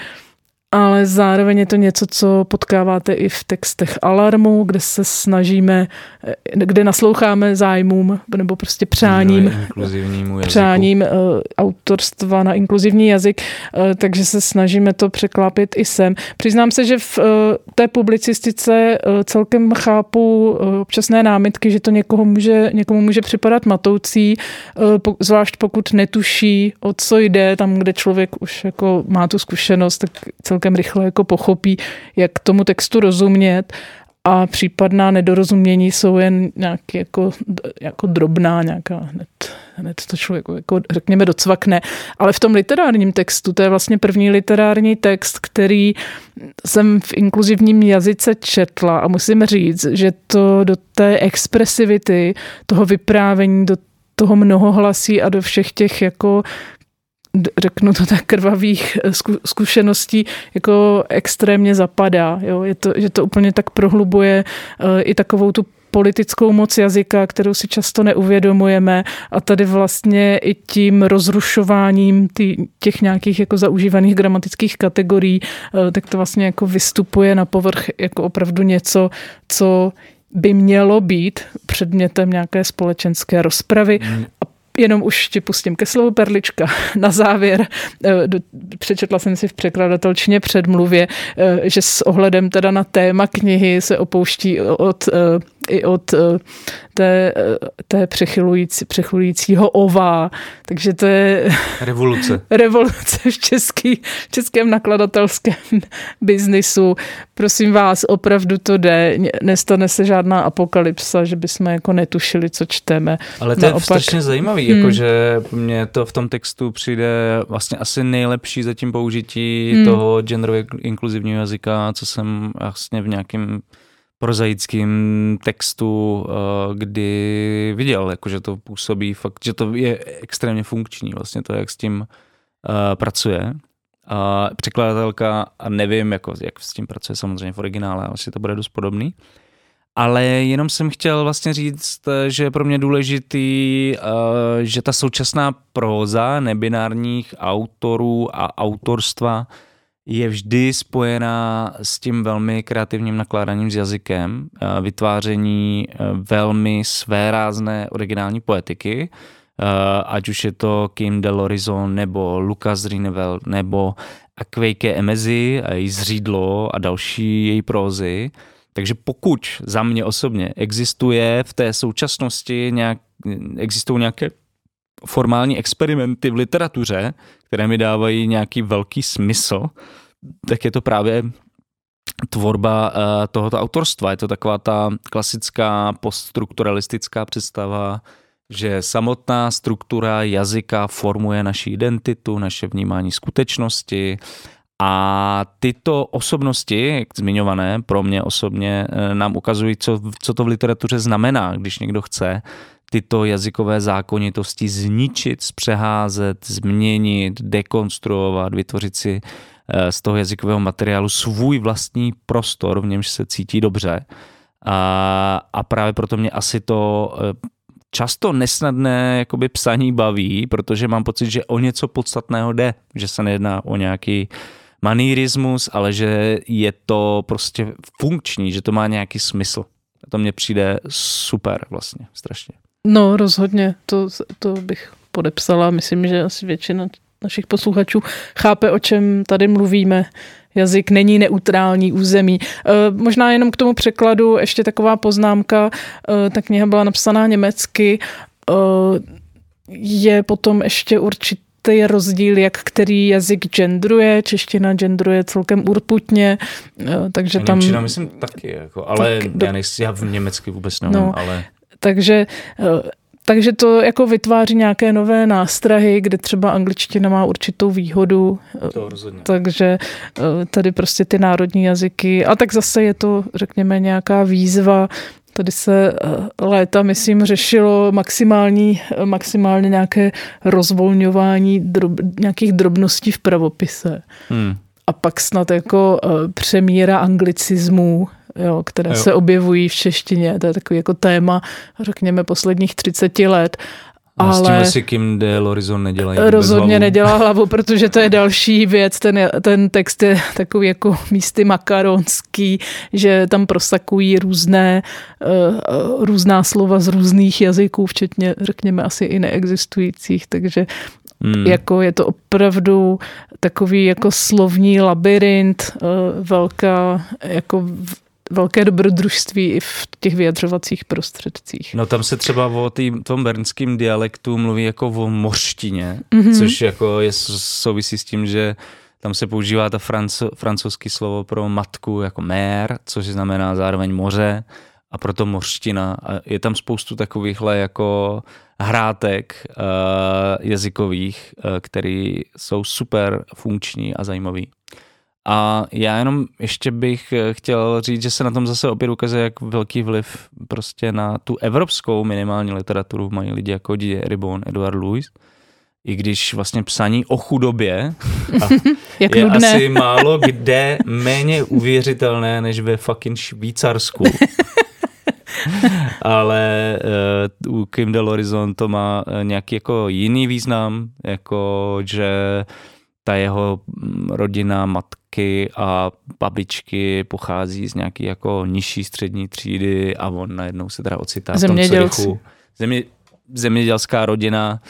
ale zároveň je to něco, co potkáváte i v textech Alarmu, kde se snažíme, eh, kde nasloucháme zájmům nebo prostě přáním, přáním uh, autorstva na inkluzivní jazyk, uh, takže se snažíme to překlápit i sem. Přiznám se, že v té publicistice celkem chápu občasné námitky, že to někoho může, někomu může připadat matoucí, zvlášť pokud netuší, o co jde, tam, kde člověk už jako má tu zkušenost, tak celkem celkem rychle jako pochopí, jak tomu textu rozumět a případná nedorozumění jsou jen nějaký jako, jako drobná, nějaká hned, hned to člověk jako řekněme docvakne. Ale v tom literárním textu, to je vlastně první literární text, který jsem v inkluzivním jazyce četla a musím říct, že to do té expresivity, toho vyprávění, do toho mnohohlasí a do všech těch jako řeknu to tak, krvavých eh, zkušeností jako extrémně zapadá. Jo? Je to, že to úplně tak prohlubuje uh, i takovou tu politickou moc jazyka, kterou si často neuvědomujeme a tady vlastně i tím rozrušováním tý, těch nějakých jako zaužívaných gramatických kategorií, uh, tak to vlastně jako vystupuje na povrch jako opravdu něco, co by mělo být předmětem nějaké společenské rozpravy hmm. a Jenom už ti pustím ke slovu perlička na závěr. Eh, přečetla jsem si v překladatelčně předmluvě, eh, že s ohledem teda na téma knihy se opouští od eh, i od té, té přechylující, přechylujícího ova. Takže to je revoluce. revoluce v, český, v českém nakladatelském biznisu. Prosím vás, opravdu to jde. Nestane se žádná apokalypsa, že bychom jako netušili, co čteme. Ale to Naopak, je strašně zajímavý, hmm. jakože mně to v tom textu přijde vlastně asi nejlepší zatím použití hmm. toho genderově inkluzivního jazyka, co jsem vlastně v nějakém prozaickém textu, eh, kdy viděl, jako, že to působí fakt, že to je extrémně funkční, vlastně to, jak s tím uh, pracuje. A překladatelka, a nevím, jako, jak s tím pracuje samozřejmě v originále, asi to bude dost podobný. Ale jenom jsem chtěl vlastně říct, že je pro mě důležitý, uh, že ta současná próza nebinárních autorů a autorstva je vždy spojená s tím velmi kreativním nakládáním s jazykem, eh, vytváření eh, velmi svérázné originální poetiky, eh, ať už je to Kim de Lorison nebo Lucas Rinevel nebo Akvejke Emezi její zřídlo a další její prózy, Takže pokud za mě osobně existuje v té současnosti nějak, existují nějaké formální experimenty v literatuře, které mi dávají nějaký velký smysl, tak je to právě tvorba uh, tohoto autorstva. Je to taková ta klasická poststrukturalistická představa, že samotná struktura jazyka formuje naši identitu, naše vnímání skutečnosti a tyto osobnosti, jak zmiňované, pro mě osobně eh, nám ukazují, co, co to v literatuře znamená, když někdo chce tyto jazykové zákonitosti zničit, zpřeházet, změnit, dekonstruovat, vytvořit si eh, z toho jazykového materiálu svůj vlastní prostor, v němž se cítí dobře. A, a právě proto mě asi to eh, často nesnadné jakoby psaní baví, protože mám pocit, že o něco podstatného jde, že se nejedná o nějaký manírismus, ale že je to prostě funkční, že to má nějaký smysl. A to mně přijde super vlastně, strašně. No rozhodně, to, to bych podepsala. Myslím, že asi většina našich posluchačů chápe, o čem tady mluvíme. Jazyk není neutrální území. E, možná jenom k tomu překladu ještě taková poznámka. E, ta kniha byla napsaná německy. E, je potom ještě určitě je rozdíl, jak který jazyk genderuje. Čeština genderuje celkem urputně, takže tam... Němčina myslím taky, jako, ale tak, já, nejsi, já v německy vůbec nevím, no, ale... Takže takže to jako vytváří nějaké nové nástrahy, kde třeba angličtina má určitou výhodu. To rozhodně. Takže eh, tady prostě ty národní jazyky. A tak zase je to, řekněme, nějaká výzva. Tady se eh, léta, myslím, řešilo maximální, eh, maximálně nějaké rozvolňování drob, nějakých drobností v pravopise. Hmm. A pak snad jako přemíra anglicismů jo, které jo. se objevují v češtině. To je takový jako téma, řekněme, posledních 30 let. A ale s tím si Kim de Lorizon nedělá Rozhodně nedělá hlavu, protože to je další věc. Ten, ten text je takový jako místy makaronský, že tam prosakují různé, uh, různá slova z různých jazyků, včetně, řekněme, asi i neexistujících. Takže Hmm. Jako je to opravdu takový jako slovní labirint, uh, velká jako velké dobrodružství i v těch vyjadřovacích prostředcích. No tam se třeba o tý, tom bernském dialektu mluví jako o mořštině, mm-hmm. což jako je souvisí s tím, že tam se používá ta franco, francouzský slovo pro matku jako mér, což znamená zároveň moře a proto mořština. A je tam spoustu takovýchhle jako hrátek uh, jazykových, uh, který jsou super funkční a zajímavý. A já jenom ještě bych eh, chtěl říct, že se na tom zase opět ukazuje, jak velký vliv prostě na tu evropskou minimální literaturu mají lidi jako Didier Ribon, Edward Louis. I když vlastně psaní o chudobě jak je nudné. asi málo kde méně uvěřitelné než ve fucking Švýcarsku. Ale uh, u Kim de Horizon to má nějaký jako jiný význam, jako že ta jeho mm, rodina, matky a babičky pochází z nějaký jako nižší střední třídy a on najednou se teda ocitá v tom Curychu. Země, zemědělská rodina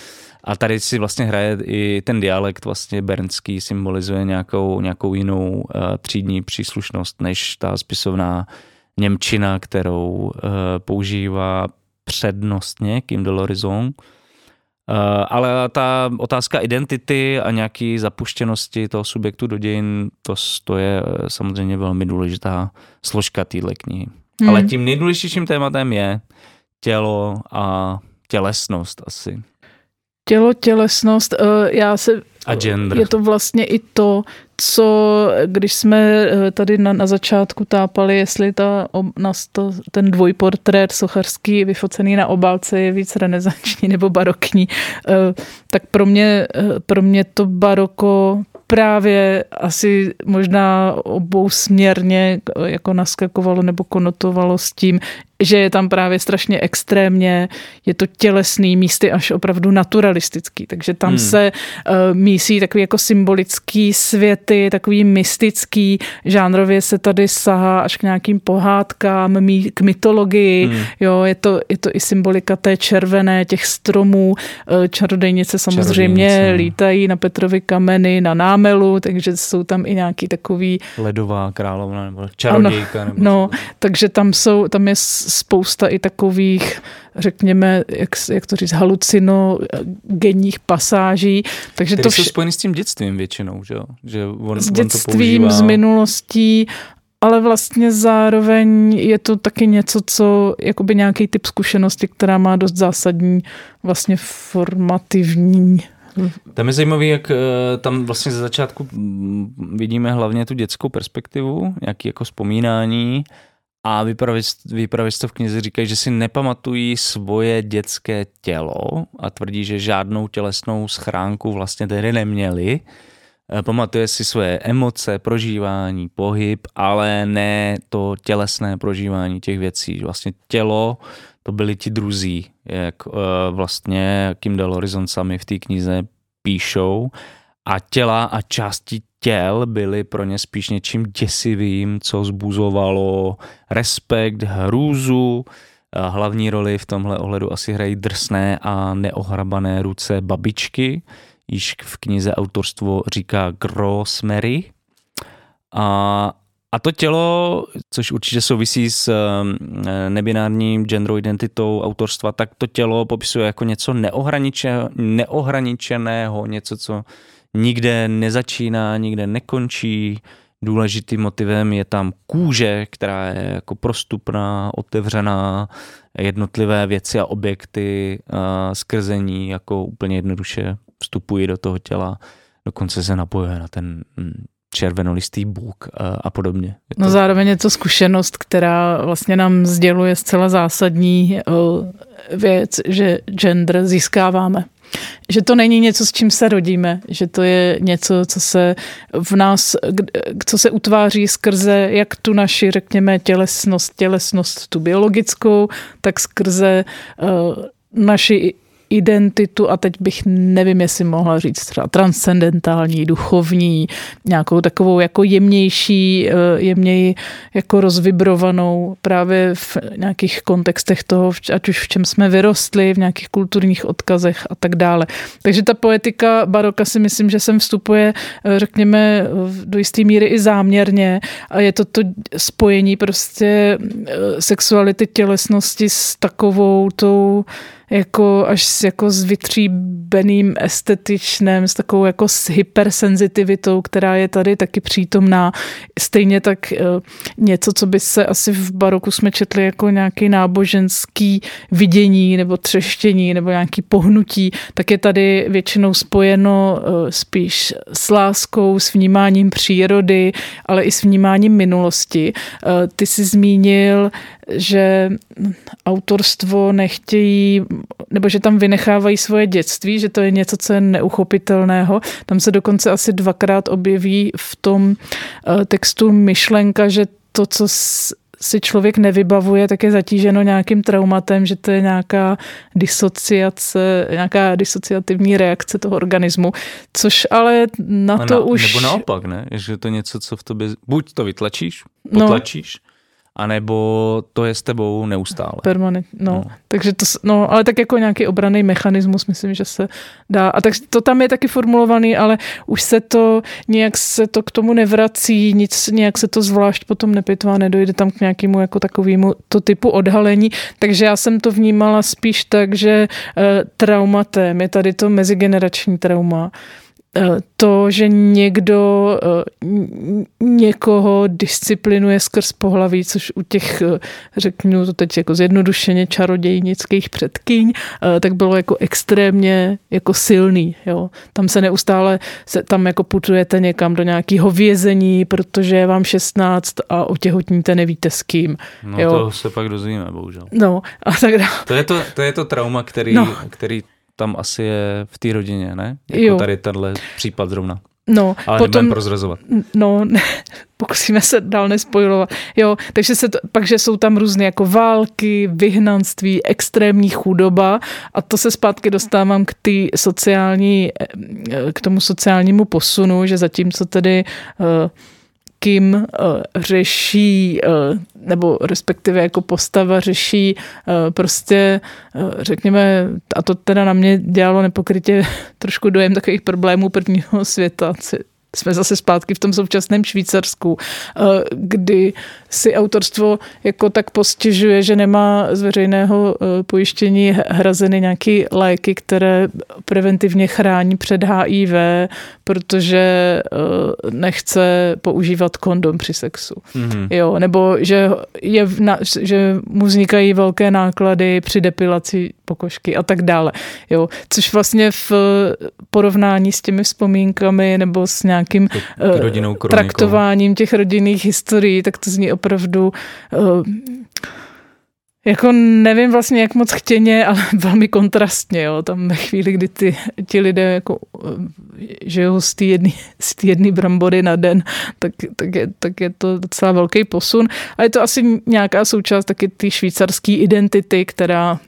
a tady si vlastně hraje i ten dialekt vlastně bernský symbolizuje nějakou, nějakou jinou uh, třídní příslušnost než ta spisovná Němčina, kterou uh, používá přednostně Kim de l'Horizon. Eh, ale ta otázka identity a nějaký zapuštěnosti toho subjektu do dějin, to, to je eh, samozřejmě velmi důležitá složka téhle knihy. Hmm. Ale tím nejdůležitějším tématem je tělo a tělesnost asi. Tělo, tělesnost, eh, já se... A gender. Je to vlastně i to, co, když jsme eh, tady na, na začátku tápali, jestli ta, nas to, ten dvojportrét sochařský vyfocený na obálce je víc renesanční nebo barokní, eh, tak pro mě, pro mě to baroko právě asi možná obou směrně jako naskakovalo nebo konotovalo s tím, že je tam právě strašně extrémně, je to tělesný, místy až opravdu naturalistický, takže tam hmm. se uh, mísí takový jako symbolický světy, takový mystický, žánrově se tady sahá až k nějakým pohádkám, mý, k mytologii, hmm. jo, je to, je to i symbolika té červené, těch stromů, uh, čarodejnice samozřejmě čarodejnice. No. lítají na Petrovi kameny, na námelu, takže jsou tam i nějaký takový... Ledová královna nebo čarodějka. Ano, nebo no, takže tam jsou, tam je spousta i takových, řekněme, jak, jak to říct, halucinogenních pasáží. Takže to vš- jsou spojeny s tím dětstvím většinou, že jo? Že on, s dětstvím, on to z minulostí, ale vlastně zároveň je to taky něco, co jakoby nějaký typ zkušenosti, která má dost zásadní vlastně formativní tam je zajímavé, jak eh, tam vlastně ze začátku vidíme hlavně tu dětskou perspektivu, nějaký jako vzpomínání a vypravěč, v knize říkají, že si nepamatují svoje dětské tělo a tvrdí, že žádnou tělesnou schránku vlastně tedy neměli. Eh, pamatuje si svoje emoce, prožívání, pohyb, ale ne to tělesné prožívání těch věcí. Vlastně tělo, to byli ti druzí, jak eh, vlastně Kindle Horizon sami v té knize píšou a těla a části těl byly pro ně spíš něčím děsivým, co zbuzovalo respekt, hrůzu. Hlavní roli v tomhle ohledu asi hrají drsné a neohrabané ruce babičky, již v knize autorstvo říká Grossmary. A, a to tělo, což určitě souvisí s nebinárním gender identitou autorstva, tak to tělo popisuje jako něco neohraničeného, něco, co nikde nezačíná, nikde nekončí. Důležitým motivem je tam kůže, která je jako prostupná, otevřená, jednotlivé věci a objekty a skrzení jako úplně jednoduše vstupují do toho těla, dokonce se napojuje na ten mm, červenolistý bůk a, a podobně. Je no to... No zároveň je to zkušenost, která vlastně nám sděluje zcela zásadní věc, že gender získáváme. Že to není něco, s čím se rodíme, že to je něco, co se v nás, co se utváří skrze jak tu naši, řekněme, tělesnost, tělesnost tu biologickou, tak skrze uh, naši identitu a teď bych nevím, jestli mohla říct třeba transcendentální, duchovní, nějakou takovou jako jemnější, eh, jemněji jako rozvibrovanou právě v nějakých kontextech toho, ať už v čem jsme vyrostli, v nějakých kulturních odkazech a tak dále. Takže ta poetika baroka si myslím, že sem vstupuje, eh, řekněme, do jisté míry i záměrně a je to to spojení prostě eh, sexuality, tělesnosti s takovou tou jako až s, jako s vytříbeným estetičnem, s takovou jako s hypersenzitivitou, která je tady taky přítomná. Stejně tak eh, něco, co by se asi v baroku jsme četli jako nějaký náboženský vidění nebo třeštění nebo nějaký pohnutí, tak je tady většinou spojeno eh, spíš s láskou, s vnímáním přírody, ale i s vnímáním minulosti. Eh, ty jsi zmínil že autorstvo nechtějí, nebo že tam vynechávají svoje dětství, že to je něco, co je neuchopitelného. Tam se dokonce asi dvakrát objeví v tom eh, textu myšlenka, že to, co si člověk nevybavuje, tak je zatíženo nějakým traumatem, že to je nějaká disociace, nějaká disociativní reakce toho organismu, což ale na to na, už... Nebo naopak, ne? Že to něco, co v tobě... Buď to vytlačíš, no. potlačíš, anebo to je s tebou neustále. Permanent, no. no. Takže to, no, ale tak jako nějaký obraný mechanismus, myslím, že se dá. A tak to tam je taky formulovaný, ale už se to, nějak se to k tomu nevrací, nic, nějak se to zvlášť potom nepitvá, nedojde tam k nějakému jako takovému to typu odhalení. Takže já jsem to vnímala spíš tak, že e, traumatem je tady to mezigenerační trauma to, že někdo eh, někoho disciplinuje skrz pohlaví, což u těch, eh, řeknu to teď jako zjednodušeně, čarodějnických předkyň, tak bylo jako extrémně jako silný. Jo. Tam se neustále, se, tam jako putujete někam do nějakého vězení, protože je vám 16 a otěhotníte nevíte s kým. No jo. to se pak dozvíme, bohužel. No a tak dále. To je to, to, je to trauma, který, no. který tam asi je v té rodině, ne? Jako jo. tady tenhle případ zrovna. No, ale potom, prozrazovat. No, ne, pokusíme se dál nespojovat. Jo, takže se to, pak, že jsou tam různé jako války, vyhnanství, extrémní chudoba a to se zpátky dostávám k té sociální, eh, k tomu sociálnímu posunu, že zatímco tedy uh, Kim uh, řeší, uh, nebo respektive jako postava řeší uh, prostě, uh, řekněme, a to teda na mě dělalo nepokrytě trošku dojem takových problémů prvního světa, jsme zase zpátky v tom současném Švýcarsku, eh, kdy si autorstvo jako tak postěžuje, že nemá z veřejného eh, pojištění hrazeny nějaké léky, které preventivně chrání před HIV, protože eh, nechce používat kondom při sexu. Mm-hmm. Jo, nebo že, je, že mu vznikají velké náklady při depilaci pokožky a tak dále. Jo, což vlastně v porovnání s těmi vzpomínkami nebo s nějakým uh, traktováním těch rodinných historií, tak to zní opravdu uh, jako nevím vlastně, jak moc chtěně, ale velmi kontrastně, jo. Tam ve chvíli, kdy ty, ti lidé jako eh, žijou z té jedné brambory na den, tak, tak, je, tak je to docela velký posun. A je to asi nějaká součást taky té švýcarské identity, která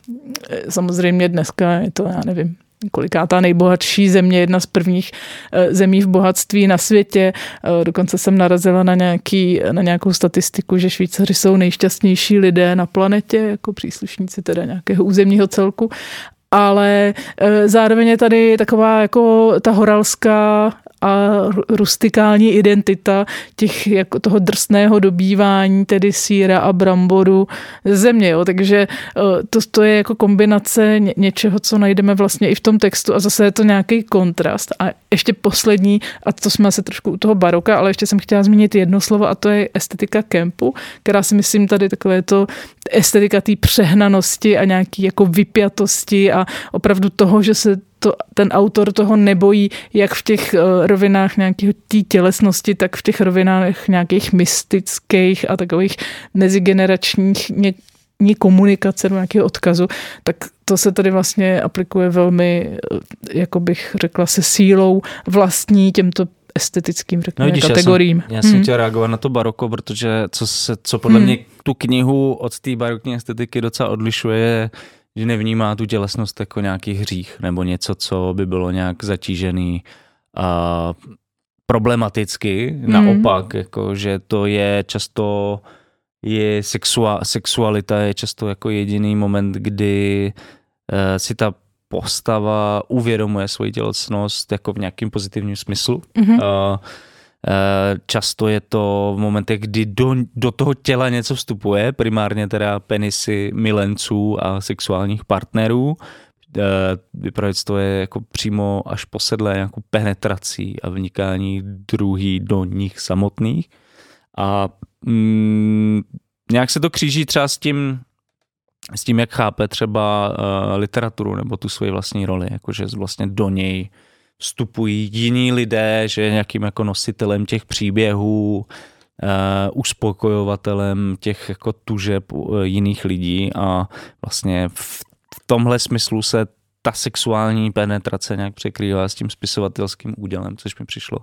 eh, samozřejmě dneska je to, já nevím, kolikátá nejbohatší země, jedna z prvních eh, zemí v bohatství na světě. Eh, dokonce jsem narazila na, nějaký, na nějakou statistiku, že Švýcaři jsou nejšťastnější lidé na planetě, jako příslušníci teda nějakého územního celku ale eh, zároveň je tady taková jako ta horalská a rustikální identita těch jako toho drsného dobývání, tedy síra a bramboru ze země. Jo. Takže eh, to, to je jako kombinace ně, něčeho, co najdeme vlastně i v tom textu a zase je to nějaký kontrast. A ještě poslední, a to jsme se trošku u toho baroka, ale ještě jsem chtěla zmínit jedno slovo a to je estetika kempu, která si myslím tady takové to estetika té přehnanosti a nějaký jako vypjatosti a opravdu toho, že se to, ten autor toho nebojí, jak v těch uh, rovinách nějakého té tělesnosti, tak v těch rovinách nějakých mystických a takových mezigeneračních ně, ní komunikace, nějakého odkazu, tak to se tady vlastně aplikuje velmi, eh, jako bych řekla, se sílou vlastní těmto estetickým řekněme, no, vidíš, kategoriím. Já jsem, já jsem hmm. chtěl reagovat na to baroko, protože co, se, co podle hmm. mě tu knihu od té barokní estetiky docela odlišuje, je že nevnímá tu tělesnost jako nějaký hřích nebo něco, co by bylo nějak zatížený a problematicky. Mm. Naopak, jako, že to je často je sexua, sexualita je často jako jediný moment, kdy uh, si ta postava uvědomuje svoji tělesnost jako v nějakém pozitivním smyslu. Mm-hmm. Uh, často je to v momentech, kdy do, do toho těla něco vstupuje, primárně teda penisy milenců a sexuálních partnerů. Eh, Vyprávět to je jako přímo až posedlé nějakou penetrací a vnikání druhý do nich samotných. A mm, nějak se to kříží třeba s tím, s tím, jak chápe třeba uh, literaturu nebo tu svoji vlastní roli, jakože vlastně do něj vstupují jiní lidé, že je nějakým jako nositelem těch příběhů, uh, uspokojovatelem těch jako tužeb uh, jiných lidí a vlastně v, v tomhle smyslu se ta sexuální penetrace nějak překrývá s tím spisovatelským údělem, což mi přišlo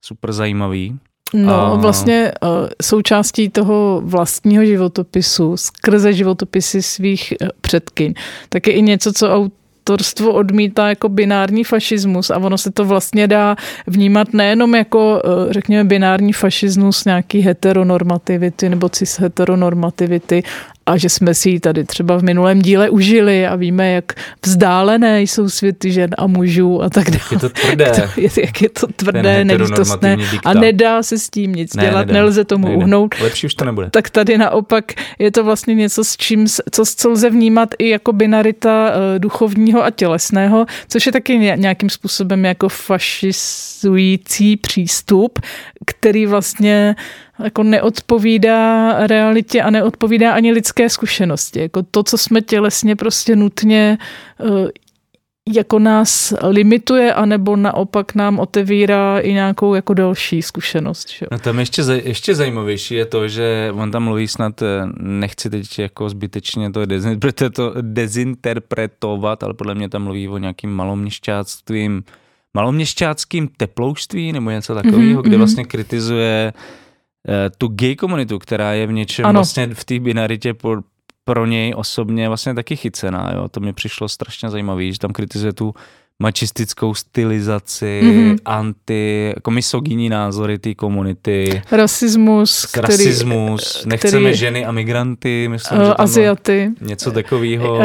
super zajímavý. No, a... vlastně uh, součástí toho vlastního životopisu, skrze životopisy svých předkyň, tak je i něco, co autorstvo odmítá jako binární fašismus a ono se to vlastně dá vnímat nejenom jako, eh, řekněme, binární fašismus nějaký heteronormativity nebo cis heteronormativity, a že jsme si ji tady třeba v minulém díle užili a víme, jak vzdálené jsou světy žen a mužů a tak dále. Jak je to tvrdé. Jak, to, jak je to tvrdé, nelítostné a nedá se s tím nic ne, dělat, nedá, nelze tomu nejde. uhnout. Lepší už to nebude. Tak tady naopak je to vlastně něco, s čím, co, co lze vnímat i jako binarita uh, duchovního a tělesného, což je taky nějakým způsobem jako fašizující přístup, který vlastně jako neodpovídá realitě a neodpovídá ani lidské zkušenosti. Jako to, co jsme tělesně prostě nutně eh, jako nás limituje, anebo naopak nám otevírá i nějakou jako další zkušenost. Že? No tam ještě, ještě zajímavější je to, že on tam mluví snad, eh, nechci teď jako zbytečně to dezinterpretovat, ale podle mě tam mluví o nějakým maloměšťáctvím maloměšťáckým teploušství nebo něco takového, mm-hmm. kde mhm. vlastně kritizuje uh, tu gay komunitu, která je v něčem ano. vlastně v té binaritě po, pro něj osobně vlastně taky chycená. Jo? To mi přišlo strašně zajímavé, že tam kritizuje tu mačistickou stylizaci, mm-hmm. anti, jako misogyní názory té komunity. Rasismus. Který, rasismus, nechceme který, ženy a migranty, myslím, uh, že Aziaty. Něco takového. Uh,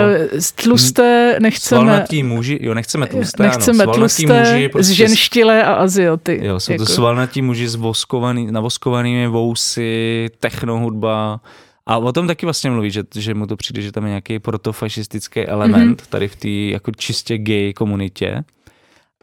tlusté nechceme. Svalnatí muži, jo, nechceme tlusté, Nechceme ano, tlusté, muži, prostě, ženštilé a Aziaty. Jo, jsou jako. to svalnatí muži s voskovaný, navoskovanými vousy, technohudba, a o tom taky vlastně mluví, že, že mu to přijde, že tam je nějaký protofašistický element mm-hmm. tady v té jako čistě gay komunitě.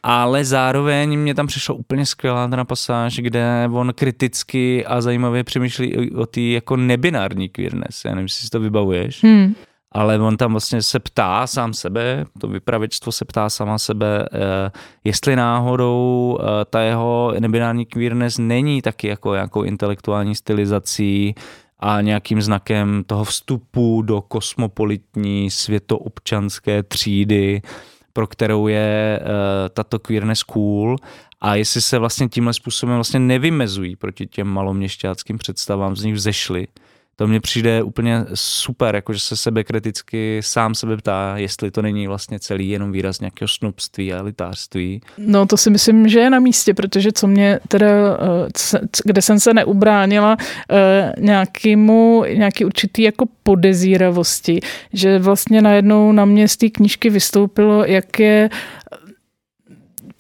Ale zároveň mě tam přišla úplně skvělá ta pasáž, kde on kriticky a zajímavě přemýšlí o té jako nebinární queerness. Já nevím, jestli si to vybavuješ. Hmm. Ale on tam vlastně se ptá sám sebe, to vypravěčstvo se ptá sama sebe, eh, jestli náhodou eh, ta jeho nebinární queerness není taky jako nějakou intelektuální stylizací a nějakým znakem toho vstupu do kosmopolitní světoobčanské třídy, pro kterou je uh, tato queerness cool. A jestli se vlastně tímhle způsobem vlastně nevymezují proti těm maloměšťáckým představám, z nich vzešly, to mně přijde úplně super, jakože se sebe kriticky sám sebe ptá, jestli to není vlastně celý jenom výraz nějakého snobství a elitářství. No to si myslím, že je na místě, protože co mě teda, eh, kde jsem se neubránila eh, nějakému, nějaký určitý jako podezíravosti, že vlastně najednou na mě z té knížky vystoupilo, jak je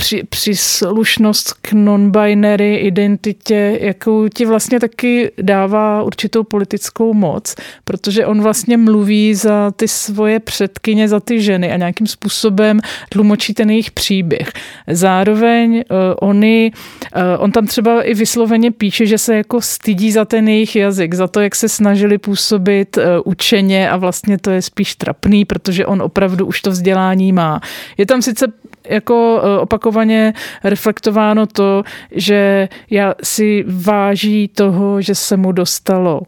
při, příslušnost k non-binary identitě, jakou ti vlastně taky dává určitou politickou moc, protože on vlastně mluví za ty svoje předkyně, za ty ženy a nějakým způsobem tlumočí ten jejich příběh. Zároveň uh, oni, uh, on tam třeba i vysloveně píše, že se jako stydí za ten jejich jazyk, za to, jak se snažili působit uh, učeně a vlastně to je spíš trapný, protože on opravdu už to vzdělání má. Je tam sice jako e, opakovaně reflektováno to, že já si váží toho, že se mu dostalo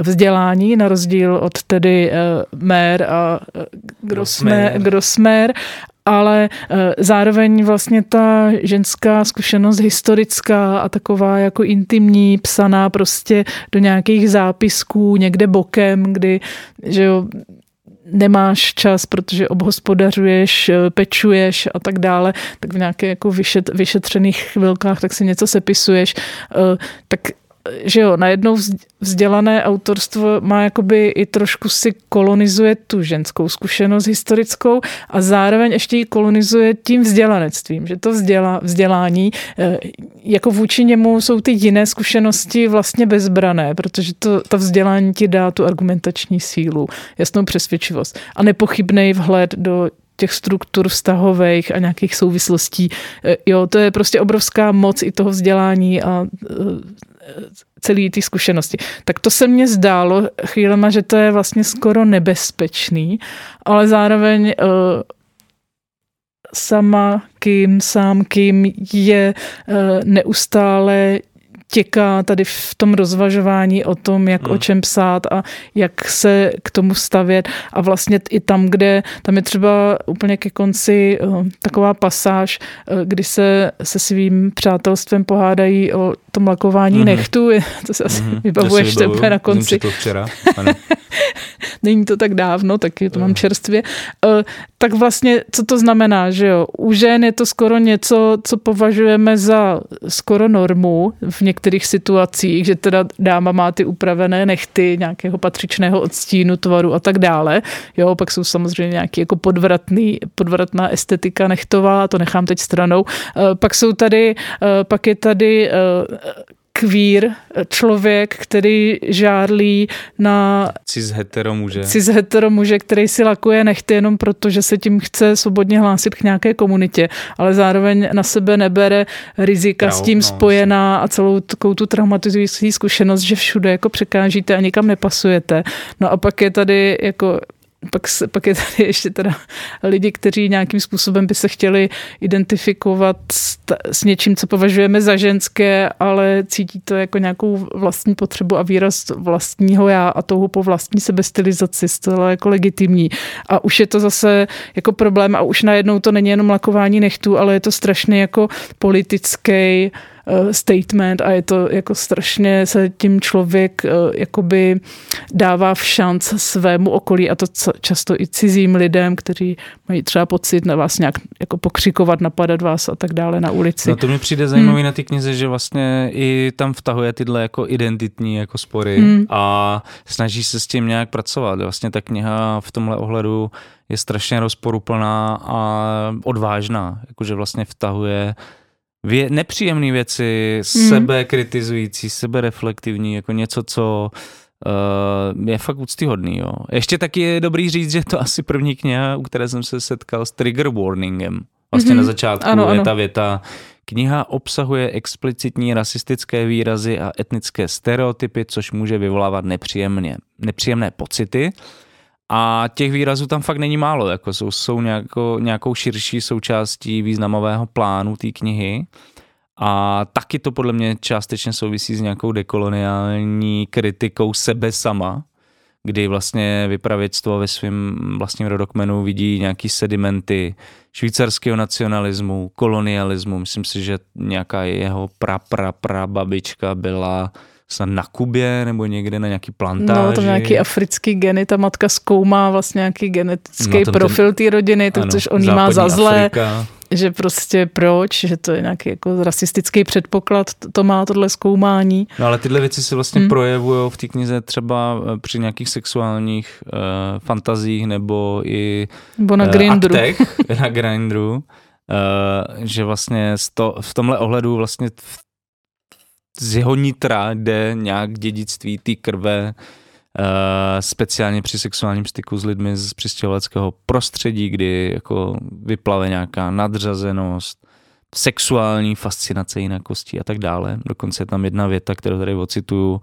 vzdělání, na rozdíl od tedy uh, Mér a uh, Grossmer, Grossmer, ale uh, zároveň vlastně ta ženská zkušenost historická a taková jako intimní, psaná prostě do nějakých zápisků někde bokem, kdy že jo, nemáš čas, protože obhospodařuješ, eh, pečuješ a tak dále, tak v nějakých jako vyšet, vyšetřených chvilkách tak si něco sepisuješ, eh, tak že jo, najednou vzdělané autorstvo má jakoby i trošku si kolonizuje tu ženskou zkušenost historickou a zároveň ještě ji kolonizuje tím vzdělanectvím, že to vzdělá, vzdělání, eh, jako vůči němu jsou ty jiné zkušenosti vlastně bezbrané, protože to, to vzdělání ti dá tu argumentační sílu, jasnou přesvědčivost a nepochybný vhled do těch struktur vztahových a nějakých souvislostí. Eh, jo, to je prostě obrovská moc i toho vzdělání a celý ty zkušenosti. Tak to se mně zdálo chvílema, že to je vlastně skoro nebezpečný, ale zároveň uh, sama kým, sám kým je uh, neustále těká tady v tom rozvažování o tom, jak hmm. o čem psát a jak se k tomu stavět a vlastně i tam, kde tam je třeba úplně ke konci eh, taková pasáž, eh, kdy se se svým přátelstvem pohádají o tom lakování hmm. nechtu, to se asi hmm. vybavuješ to na konci. to včera, ano. Není to tak dávno, taky to mám čerstvě. Eh, tak vlastně, co to znamená, že jo? U žen je to skoro něco, co považujeme za skoro normu v některých situacích, že teda dáma má ty upravené nechty nějakého patřičného odstínu, tvaru a tak dále. Jo, pak jsou samozřejmě nějaký jako podvratný, podvratná estetika nechtová, to nechám teď stranou. Eh, pak jsou tady, eh, pak je tady kvír člověk, který žárlí na cis heteromuže. Cis heteromuže, který si lakuje nechty jenom proto, že se tím chce svobodně hlásit k nějaké komunitě, ale zároveň na sebe nebere rizika Pravo, s tím no, spojená a celou takovou tu traumatizující zkušenost, že všude jako překážíte a nikam nepasujete. No a pak je tady jako pak, pak je tady ještě teda lidi, kteří nějakým způsobem by se chtěli identifikovat s, s něčím, co považujeme za ženské, ale cítí to jako nějakou vlastní potřebu a výraz vlastního já a touhu po vlastní sebestylizaci zcela jako legitimní. A už je to zase jako problém a už najednou to není jenom lakování nechtů, ale je to strašně jako politický statement a je to jako strašně se tím člověk eh, jakoby dává v šanc svému okolí a to často i cizím lidem, kteří mají třeba pocit na vás nějak jako pokřikovat, napadat vás a tak dále na ulici. No to mi přijde zajímavý hmm. na ty knize, že vlastně i tam vtahuje tyhle jako identitní jako spory hmm. a snaží se s tím nějak pracovat. Vlastně ta kniha v tomhle ohledu je strašně rozporuplná a odvážná, jakože vlastně vtahuje vě, nepříjemné věci, mm. sebe kritizující, sebe reflektivní, jako něco, co uh, je fakt úctyhodný. Jo. Ještě taky je dobrý říct, že to asi první kniha, u které jsem se setkal s trigger warningem. Vlastně mm-hmm. na začátku ano, je ano. ta věta, kniha obsahuje explicitní rasistické výrazy a etnické stereotypy, což může vyvolávat nepříjemně, nepříjemné pocity. A těch výrazů tam fakt není málo, jako jsou, jsou nějakou, nějakou širší součástí významového plánu té knihy. A taky to podle mě částečně souvisí s nějakou dekoloniální kritikou sebe sama, kdy vlastně vypravěctvo ve svém vlastním rodokmenu vidí nějaký sedimenty švýcarského nacionalismu, kolonialismu. Myslím si, že nějaká jeho pra, pra, pra babička byla snad na Kubě nebo někde na nějaký plantáži. No, to nějaký africký geny, ta matka zkoumá vlastně nějaký genetický no, profil té rodiny, to, ano, což on má za zlé. Afrika. Že prostě proč, že to je nějaký jako rasistický předpoklad, to má tohle zkoumání. No ale tyhle věci se vlastně hmm. projevují v té knize třeba eh, při nějakých sexuálních uh, fantazích nebo i nebo na uh, Grindru. aktech, na Grindru. Uh, že vlastně to, v tomhle ohledu vlastně v z jeho nitra jde nějak dědictví té krve, Uh, speciálně při sexuálním styku s lidmi z přistěhovaleckého prostředí, kdy jako vyplave nějaká nadřazenost, sexuální fascinace jinakostí a tak dále. Dokonce je tam jedna věta, kterou tady ocituju, uh,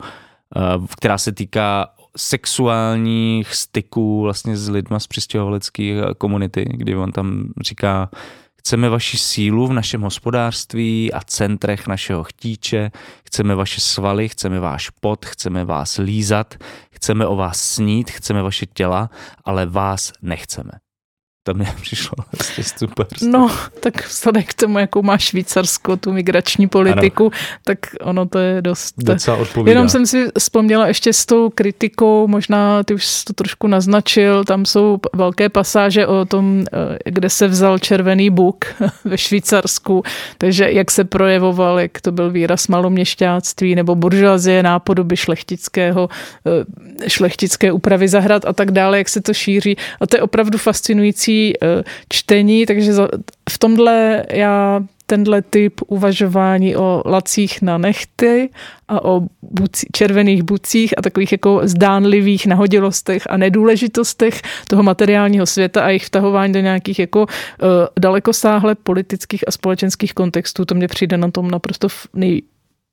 která se týká sexuálních styků vlastně s lidma z přistěhovalecké komunity, kdy on tam říká, Chceme vaši sílu v našem hospodářství a centrech našeho chtíče, chceme vaše svaly, chceme váš pot, chceme vás lízat, chceme o vás snít, chceme vaše těla, ale vás nechceme to mě přišlo vlastně super. No, tak vzhledem k tomu, jakou má Švýcarsko, tu migrační politiku, ano. tak ono to je dost... Docela odpovídá. Jenom jsem si vzpomněla ještě s tou kritikou, možná ty už to trošku naznačil, tam jsou velké pasáže o tom, eh, kde se vzal červený buk ve Švýcarsku, takže jak se projevoval, jak to byl výraz maloměšťáctví nebo buržoazie, nápodoby šlechtického, eh, šlechtické úpravy zahrad a tak dále, jak se to šíří. A to je opravdu fascinující Eh, čtení, takže v tomhle já tenhle typ uvažování o lacích na nechty a o buci, červených bucích a takových jako zdánlivých nahodilostech a nedůležitostech toho materiálního světa a jejich vtahování do nějakých jako uh, dalekosáhle politických a společenských kontextů, to mě přijde na tom naprosto nej,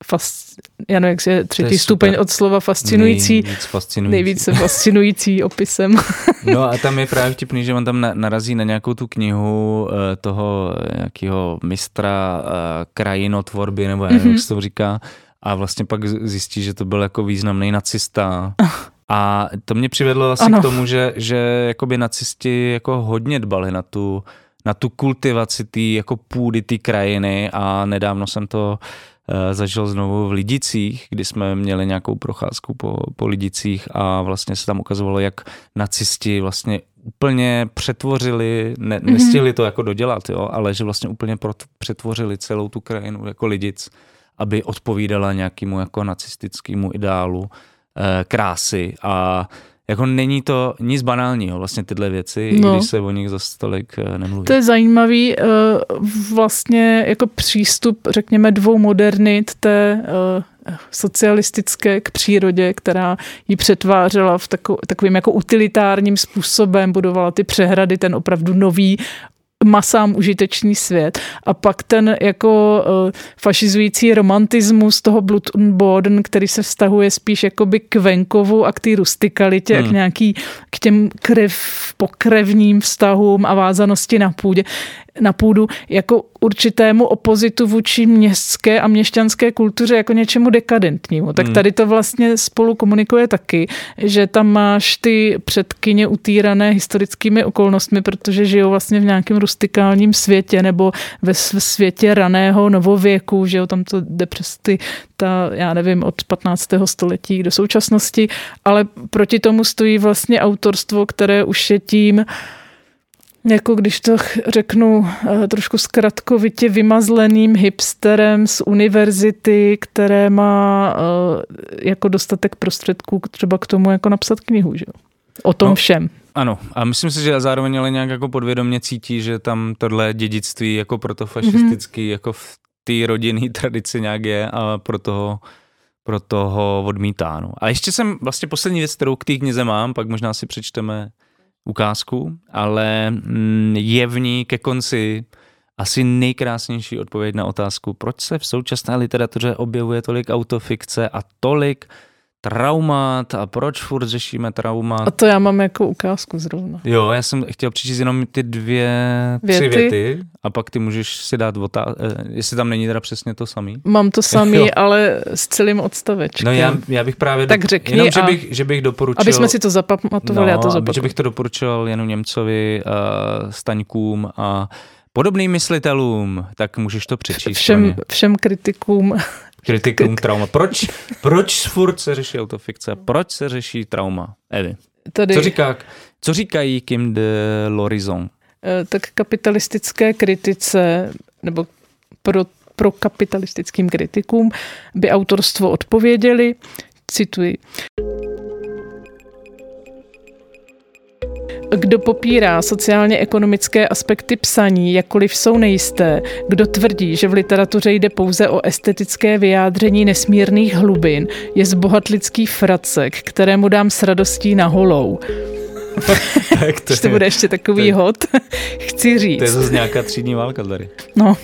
fas, já nevím, jak je třetí je stupeň od slova fascinující. Nejvíc fascinující. Nejvíce fascinující opisem. no a tam je právě vtipný, že on tam narazí na nějakou tu knihu eh, toho nějakého mistra eh, krajinotvorby, nebo já nevím, mm-hmm. jak se to říká, a vlastně pak zjistí, že to byl jako významný nacista. A to mě přivedlo asi ano. k tomu, že, že jakoby nacisti jako hodně dbali na tu, na tu kultivaci té jako půdy, té krajiny a nedávno jsem to uh, zažil znovu v Lidicích, kdy jsme měli nějakou procházku po, po Lidicích a vlastně se tam ukazovalo, jak nacisti vlastně úplně přetvořili, ne, mm-hmm. nestihli to jako dodělat, jo, ale že vlastně úplně přetvořili celou tu krajinu jako Lidic, aby odpovídala nějakému jako nacistickému ideálu e, krásy a jako není to nic banálního, vlastně tyhle věci, no. když se o nich za tolik eh, nemluví. To je zajímavý eh, vlastně jako přístup, řekněme, dvou modernit té eh, socialistické k přírodě, která ji přetvářela v takovým jako utilitárním způsobem, budovala ty přehrady, ten opravdu nový masám užitečný svět. A pak ten jako uh, fašizující romantismus toho Bloodborne, který se vztahuje spíš jakoby k venkovu a k té rustikalitě hmm. a k nějaký, k těm krev, pokrevním vztahům a vázanosti na půdě na půdu jako určitému opozitu vůči městské a měšťanské kultuře jako něčemu dekadentnímu. Tak hmm. tady to vlastně spolu komunikuje taky, že tam máš ty předkyně utírané historickými okolnostmi, protože žijou vlastně v nějakém rustikálním světě nebo ve světě raného novověku, že jo, tam to jde přes ty, ta, já nevím, od 15. století do současnosti, ale proti tomu stojí vlastně autorstvo, které už je tím, jako když to řeknu eh, trošku zkratkovitě vymazleným hipsterem z univerzity, které má eh, jako dostatek prostředků třeba k tomu jako napsat knihu, že? O tom no, všem. Ano, a myslím si, že zároveň ale nějak jako podvědomě cítí, že tam tohle dědictví jako proto fašistický, mm-hmm. jako v té rodinné tradici nějak je a pro toho pro toho odmítá. No. A ještě jsem vlastně poslední věc, kterou k té knize mám, pak možná si přečteme ukázku, ale mm, je v ní ke konci asi nejkrásnější odpověď na otázku, proč se v současné literatuře objevuje tolik autofikce a tolik traumat a proč furt řešíme traumat. A to já mám jako ukázku zrovna. Jo, já jsem chtěl přečíst jenom ty dvě, věty. tři věty a pak ty můžeš si dát otázku, eh, jestli tam není teda přesně to samý. Mám to samý, jo. ale s celým odstavečkem. No já, já bych právě, tak řekni jenom, že bych, že bych doporučil. Aby jsme si to zapamatovali, no, já to zopakuju. Že bych to doporučil jenom Němcovi, uh, Staňkům a podobným myslitelům, tak můžeš to přečíst. Všem, všem kritikům Kritikům trauma. Proč, proč furt se řeší autofikce? Proč se řeší trauma? Evi. Tady... Co, říká, co říkají Kim de Lorison? Eh, tak kapitalistické kritice, nebo pro, pro kapitalistickým kritikům by autorstvo odpověděli, cituji. Kdo popírá sociálně-ekonomické aspekty psaní, jakkoliv jsou nejisté, kdo tvrdí, že v literatuře jde pouze o estetické vyjádření nesmírných hlubin, je zbohatlický fracek, kterému dám s radostí na holou. tak to, je, to bude ještě takový to, hod. Chci říct. To je zase nějaká třídní válka tady. No,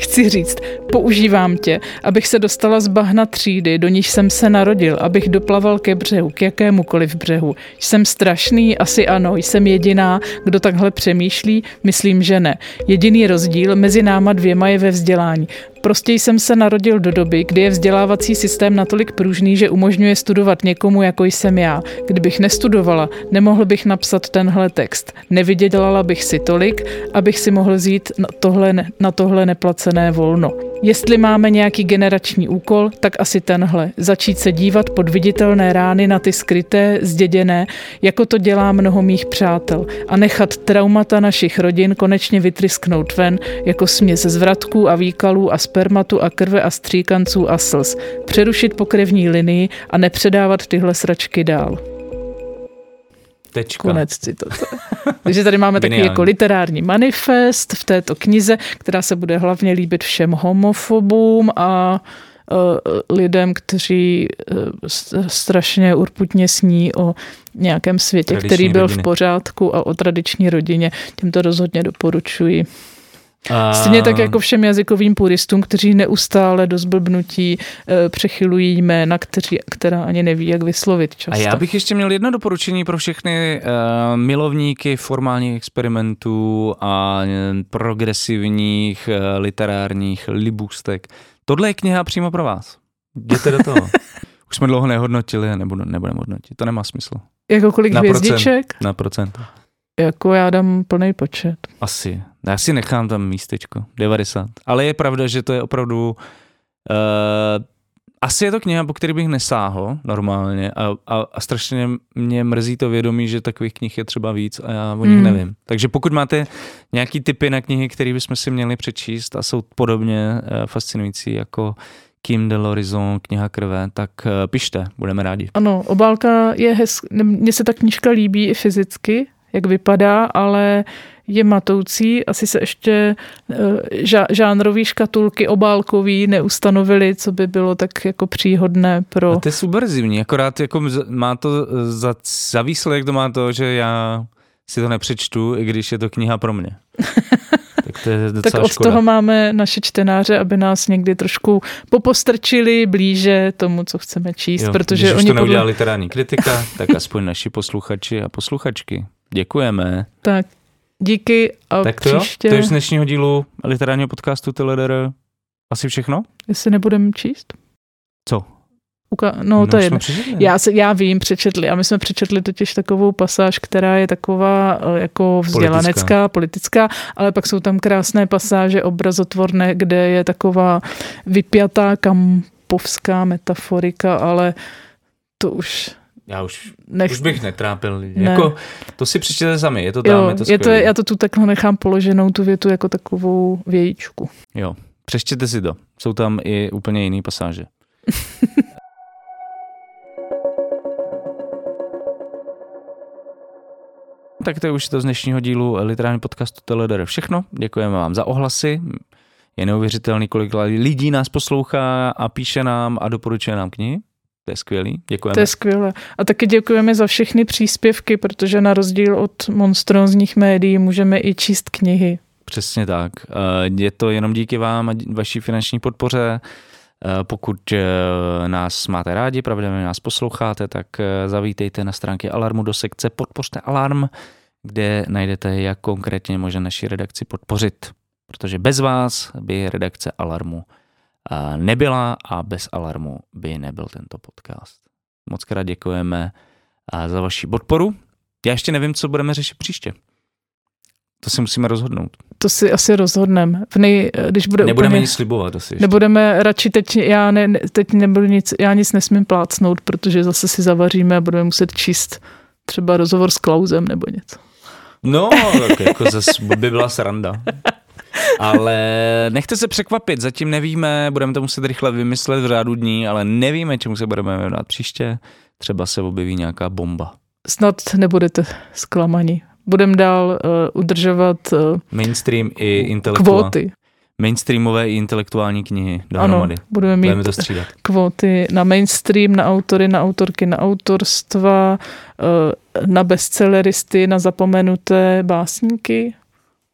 Chci říct, používám tě, abych se dostala z bahna třídy, do níž jsem se narodil, abych doplaval ke břehu, k jakémukoliv břehu. Jsem strašný? Asi ano. Jsem jediná, kdo takhle přemýšlí? Myslím, že ne. Jediný rozdíl mezi náma dvěma je ve vzdělání. Prostě jsem se narodil do doby, kdy je vzdělávací systém natolik pružný, že umožňuje studovat někomu, jako jsem já. Kdybych nestudovala, nemohl bych napsat tenhle text. Nevydělala bych si tolik, abych si mohl zít na tohle, na tohle neplacené volno. Jestli máme nějaký generační úkol, tak asi tenhle. Začít se dívat pod viditelné rány na ty skryté, zděděné, jako to dělá mnoho mých přátel. A nechat traumata našich rodin konečně vytrysknout ven, jako směs zvratků a výkalů a spermatu a krve a stříkanců a slz. Přerušit pokrevní linii a nepředávat tyhle sračky dál. Tečka. Konec citace. Takže tady máme takový jako literární manifest v této knize, která se bude hlavně líbit všem homofobům a e, lidem, kteří e, strašně urputně sní o nějakém světě, tradiční který byl rodiny. v pořádku a o tradiční rodině. Tím to rozhodně doporučuji. A... Stejně tak jako všem jazykovým puristům, kteří neustále do zblbnutí e, přechylují jména, kteří, která ani neví, jak vyslovit často. A já bych ještě měl jedno doporučení pro všechny uh, milovníky formálních experimentů a progresivních uh, literárních libůstek. Tohle je kniha přímo pro vás. Jděte do toho. Už jsme dlouho nehodnotili a nebudeme hodnotit. To nemá smysl. Jako kolik na hvězdiček? Procent, na procent. Jako já dám plný počet. Asi. Já si nechám tam místečko. 90. Ale je pravda, že to je opravdu... Uh, asi je to kniha, po který bych nesáhl normálně a, a, a strašně mě mrzí to vědomí, že takových knih je třeba víc a já o nich mm. nevím. Takže pokud máte nějaký typy na knihy, které bychom si měli přečíst a jsou podobně uh, fascinující jako Kim de l'Horizon, kniha krve, tak uh, pište, budeme rádi. Ano, obálka je hezká, mně se ta knižka líbí i fyzicky, jak vypadá, ale je matoucí. Asi se ještě eh, žánrový škatulky obálkový neustanovili, co by bylo tak jako příhodné pro... A to je subverzivní, akorát jako má to za, za výsledek to má to, že já si to nepřečtu, i když je to kniha pro mě. Tak to je tak od škoda. toho máme naše čtenáře, aby nás někdy trošku popostrčili blíže tomu, co chceme číst. Jo, protože když oni to neudělá podle... literární kritika, tak aspoň naši posluchači a posluchačky. Děkujeme. Tak, díky a tak to příště... Jo, to je z dnešního dílu literárního podcastu Teledr asi všechno? Jestli nebudeme číst? Co? Uka- no, no to je já, se, já vím, přečetli. A my jsme přečetli totiž takovou pasáž, která je taková eh, jako vzdělanecká, politická. politická, ale pak jsou tam krásné pasáže obrazotvorné, kde je taková vypjatá kampovská metaforika, ale to už já už, Nech... už bych netrápil lidi. Ne. Jako, to si přečtěte sami, je to tam, jo, je to je to, Já to tu takhle nechám položenou, tu větu jako takovou vějíčku. Jo, přečtěte si to. Jsou tam i úplně jiný pasáže. Tak to je už to z dnešního dílu literární podcastu Teledere všechno. Děkujeme vám za ohlasy. Je neuvěřitelný, kolik lidí nás poslouchá a píše nám a doporučuje nám knihy. To je skvělý, děkujeme. To je skvělé. A taky děkujeme za všechny příspěvky, protože na rozdíl od monstrózních médií můžeme i číst knihy. Přesně tak. Eh, je to jenom díky vám a vaší finanční podpoře. Eh, pokud eh, nás máte rádi, pravidelně nás posloucháte, tak zavítejte na stránky Alarmu do sekce Podpořte Alarm, kde najdete, jak konkrétně může naši redakci podpořit. Protože bez vás by redakce Alarmu nebyla a bez Alarmu by nebyl tento podcast. Moc krát děkujeme za vaši podporu. Já ještě nevím, co budeme řešit příště. To si musíme rozhodnout. To si asi rozhodneme. Nej, když bude Nebudeme úplně, nic slibovat asi. Ještě. Nebudeme, radši teď, já, ne, teď nebudu nic, já nic nesmím plácnout, protože zase si zavaříme a budeme muset číst třeba rozhovor s Klausem nebo něco. No, tak jako zase by byla sranda. Ale nechte se překvapit, zatím nevíme, budeme to muset rychle vymyslet v řádu dní, ale nevíme, čemu se budeme věnovat příště. Třeba se objeví nějaká bomba. Snad nebudete zklamaní budeme dál uh, udržovat uh, mainstream i intelektuální. Kvóty. Mainstreamové i intelektuální knihy dohromady. Ano, budeme mít budeme to střídat. kvóty na mainstream, na autory, na autorky, na autorstva, uh, na bestselleristy, na zapomenuté básníky,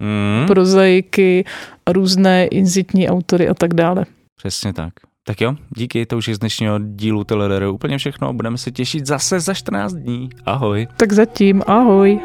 mm. prozaiky, různé inzitní autory a tak dále. Přesně tak. Tak jo, díky, to už je z dnešního dílu Telereru úplně všechno. Budeme se těšit zase za 14 dní. Ahoj. Tak zatím, ahoj.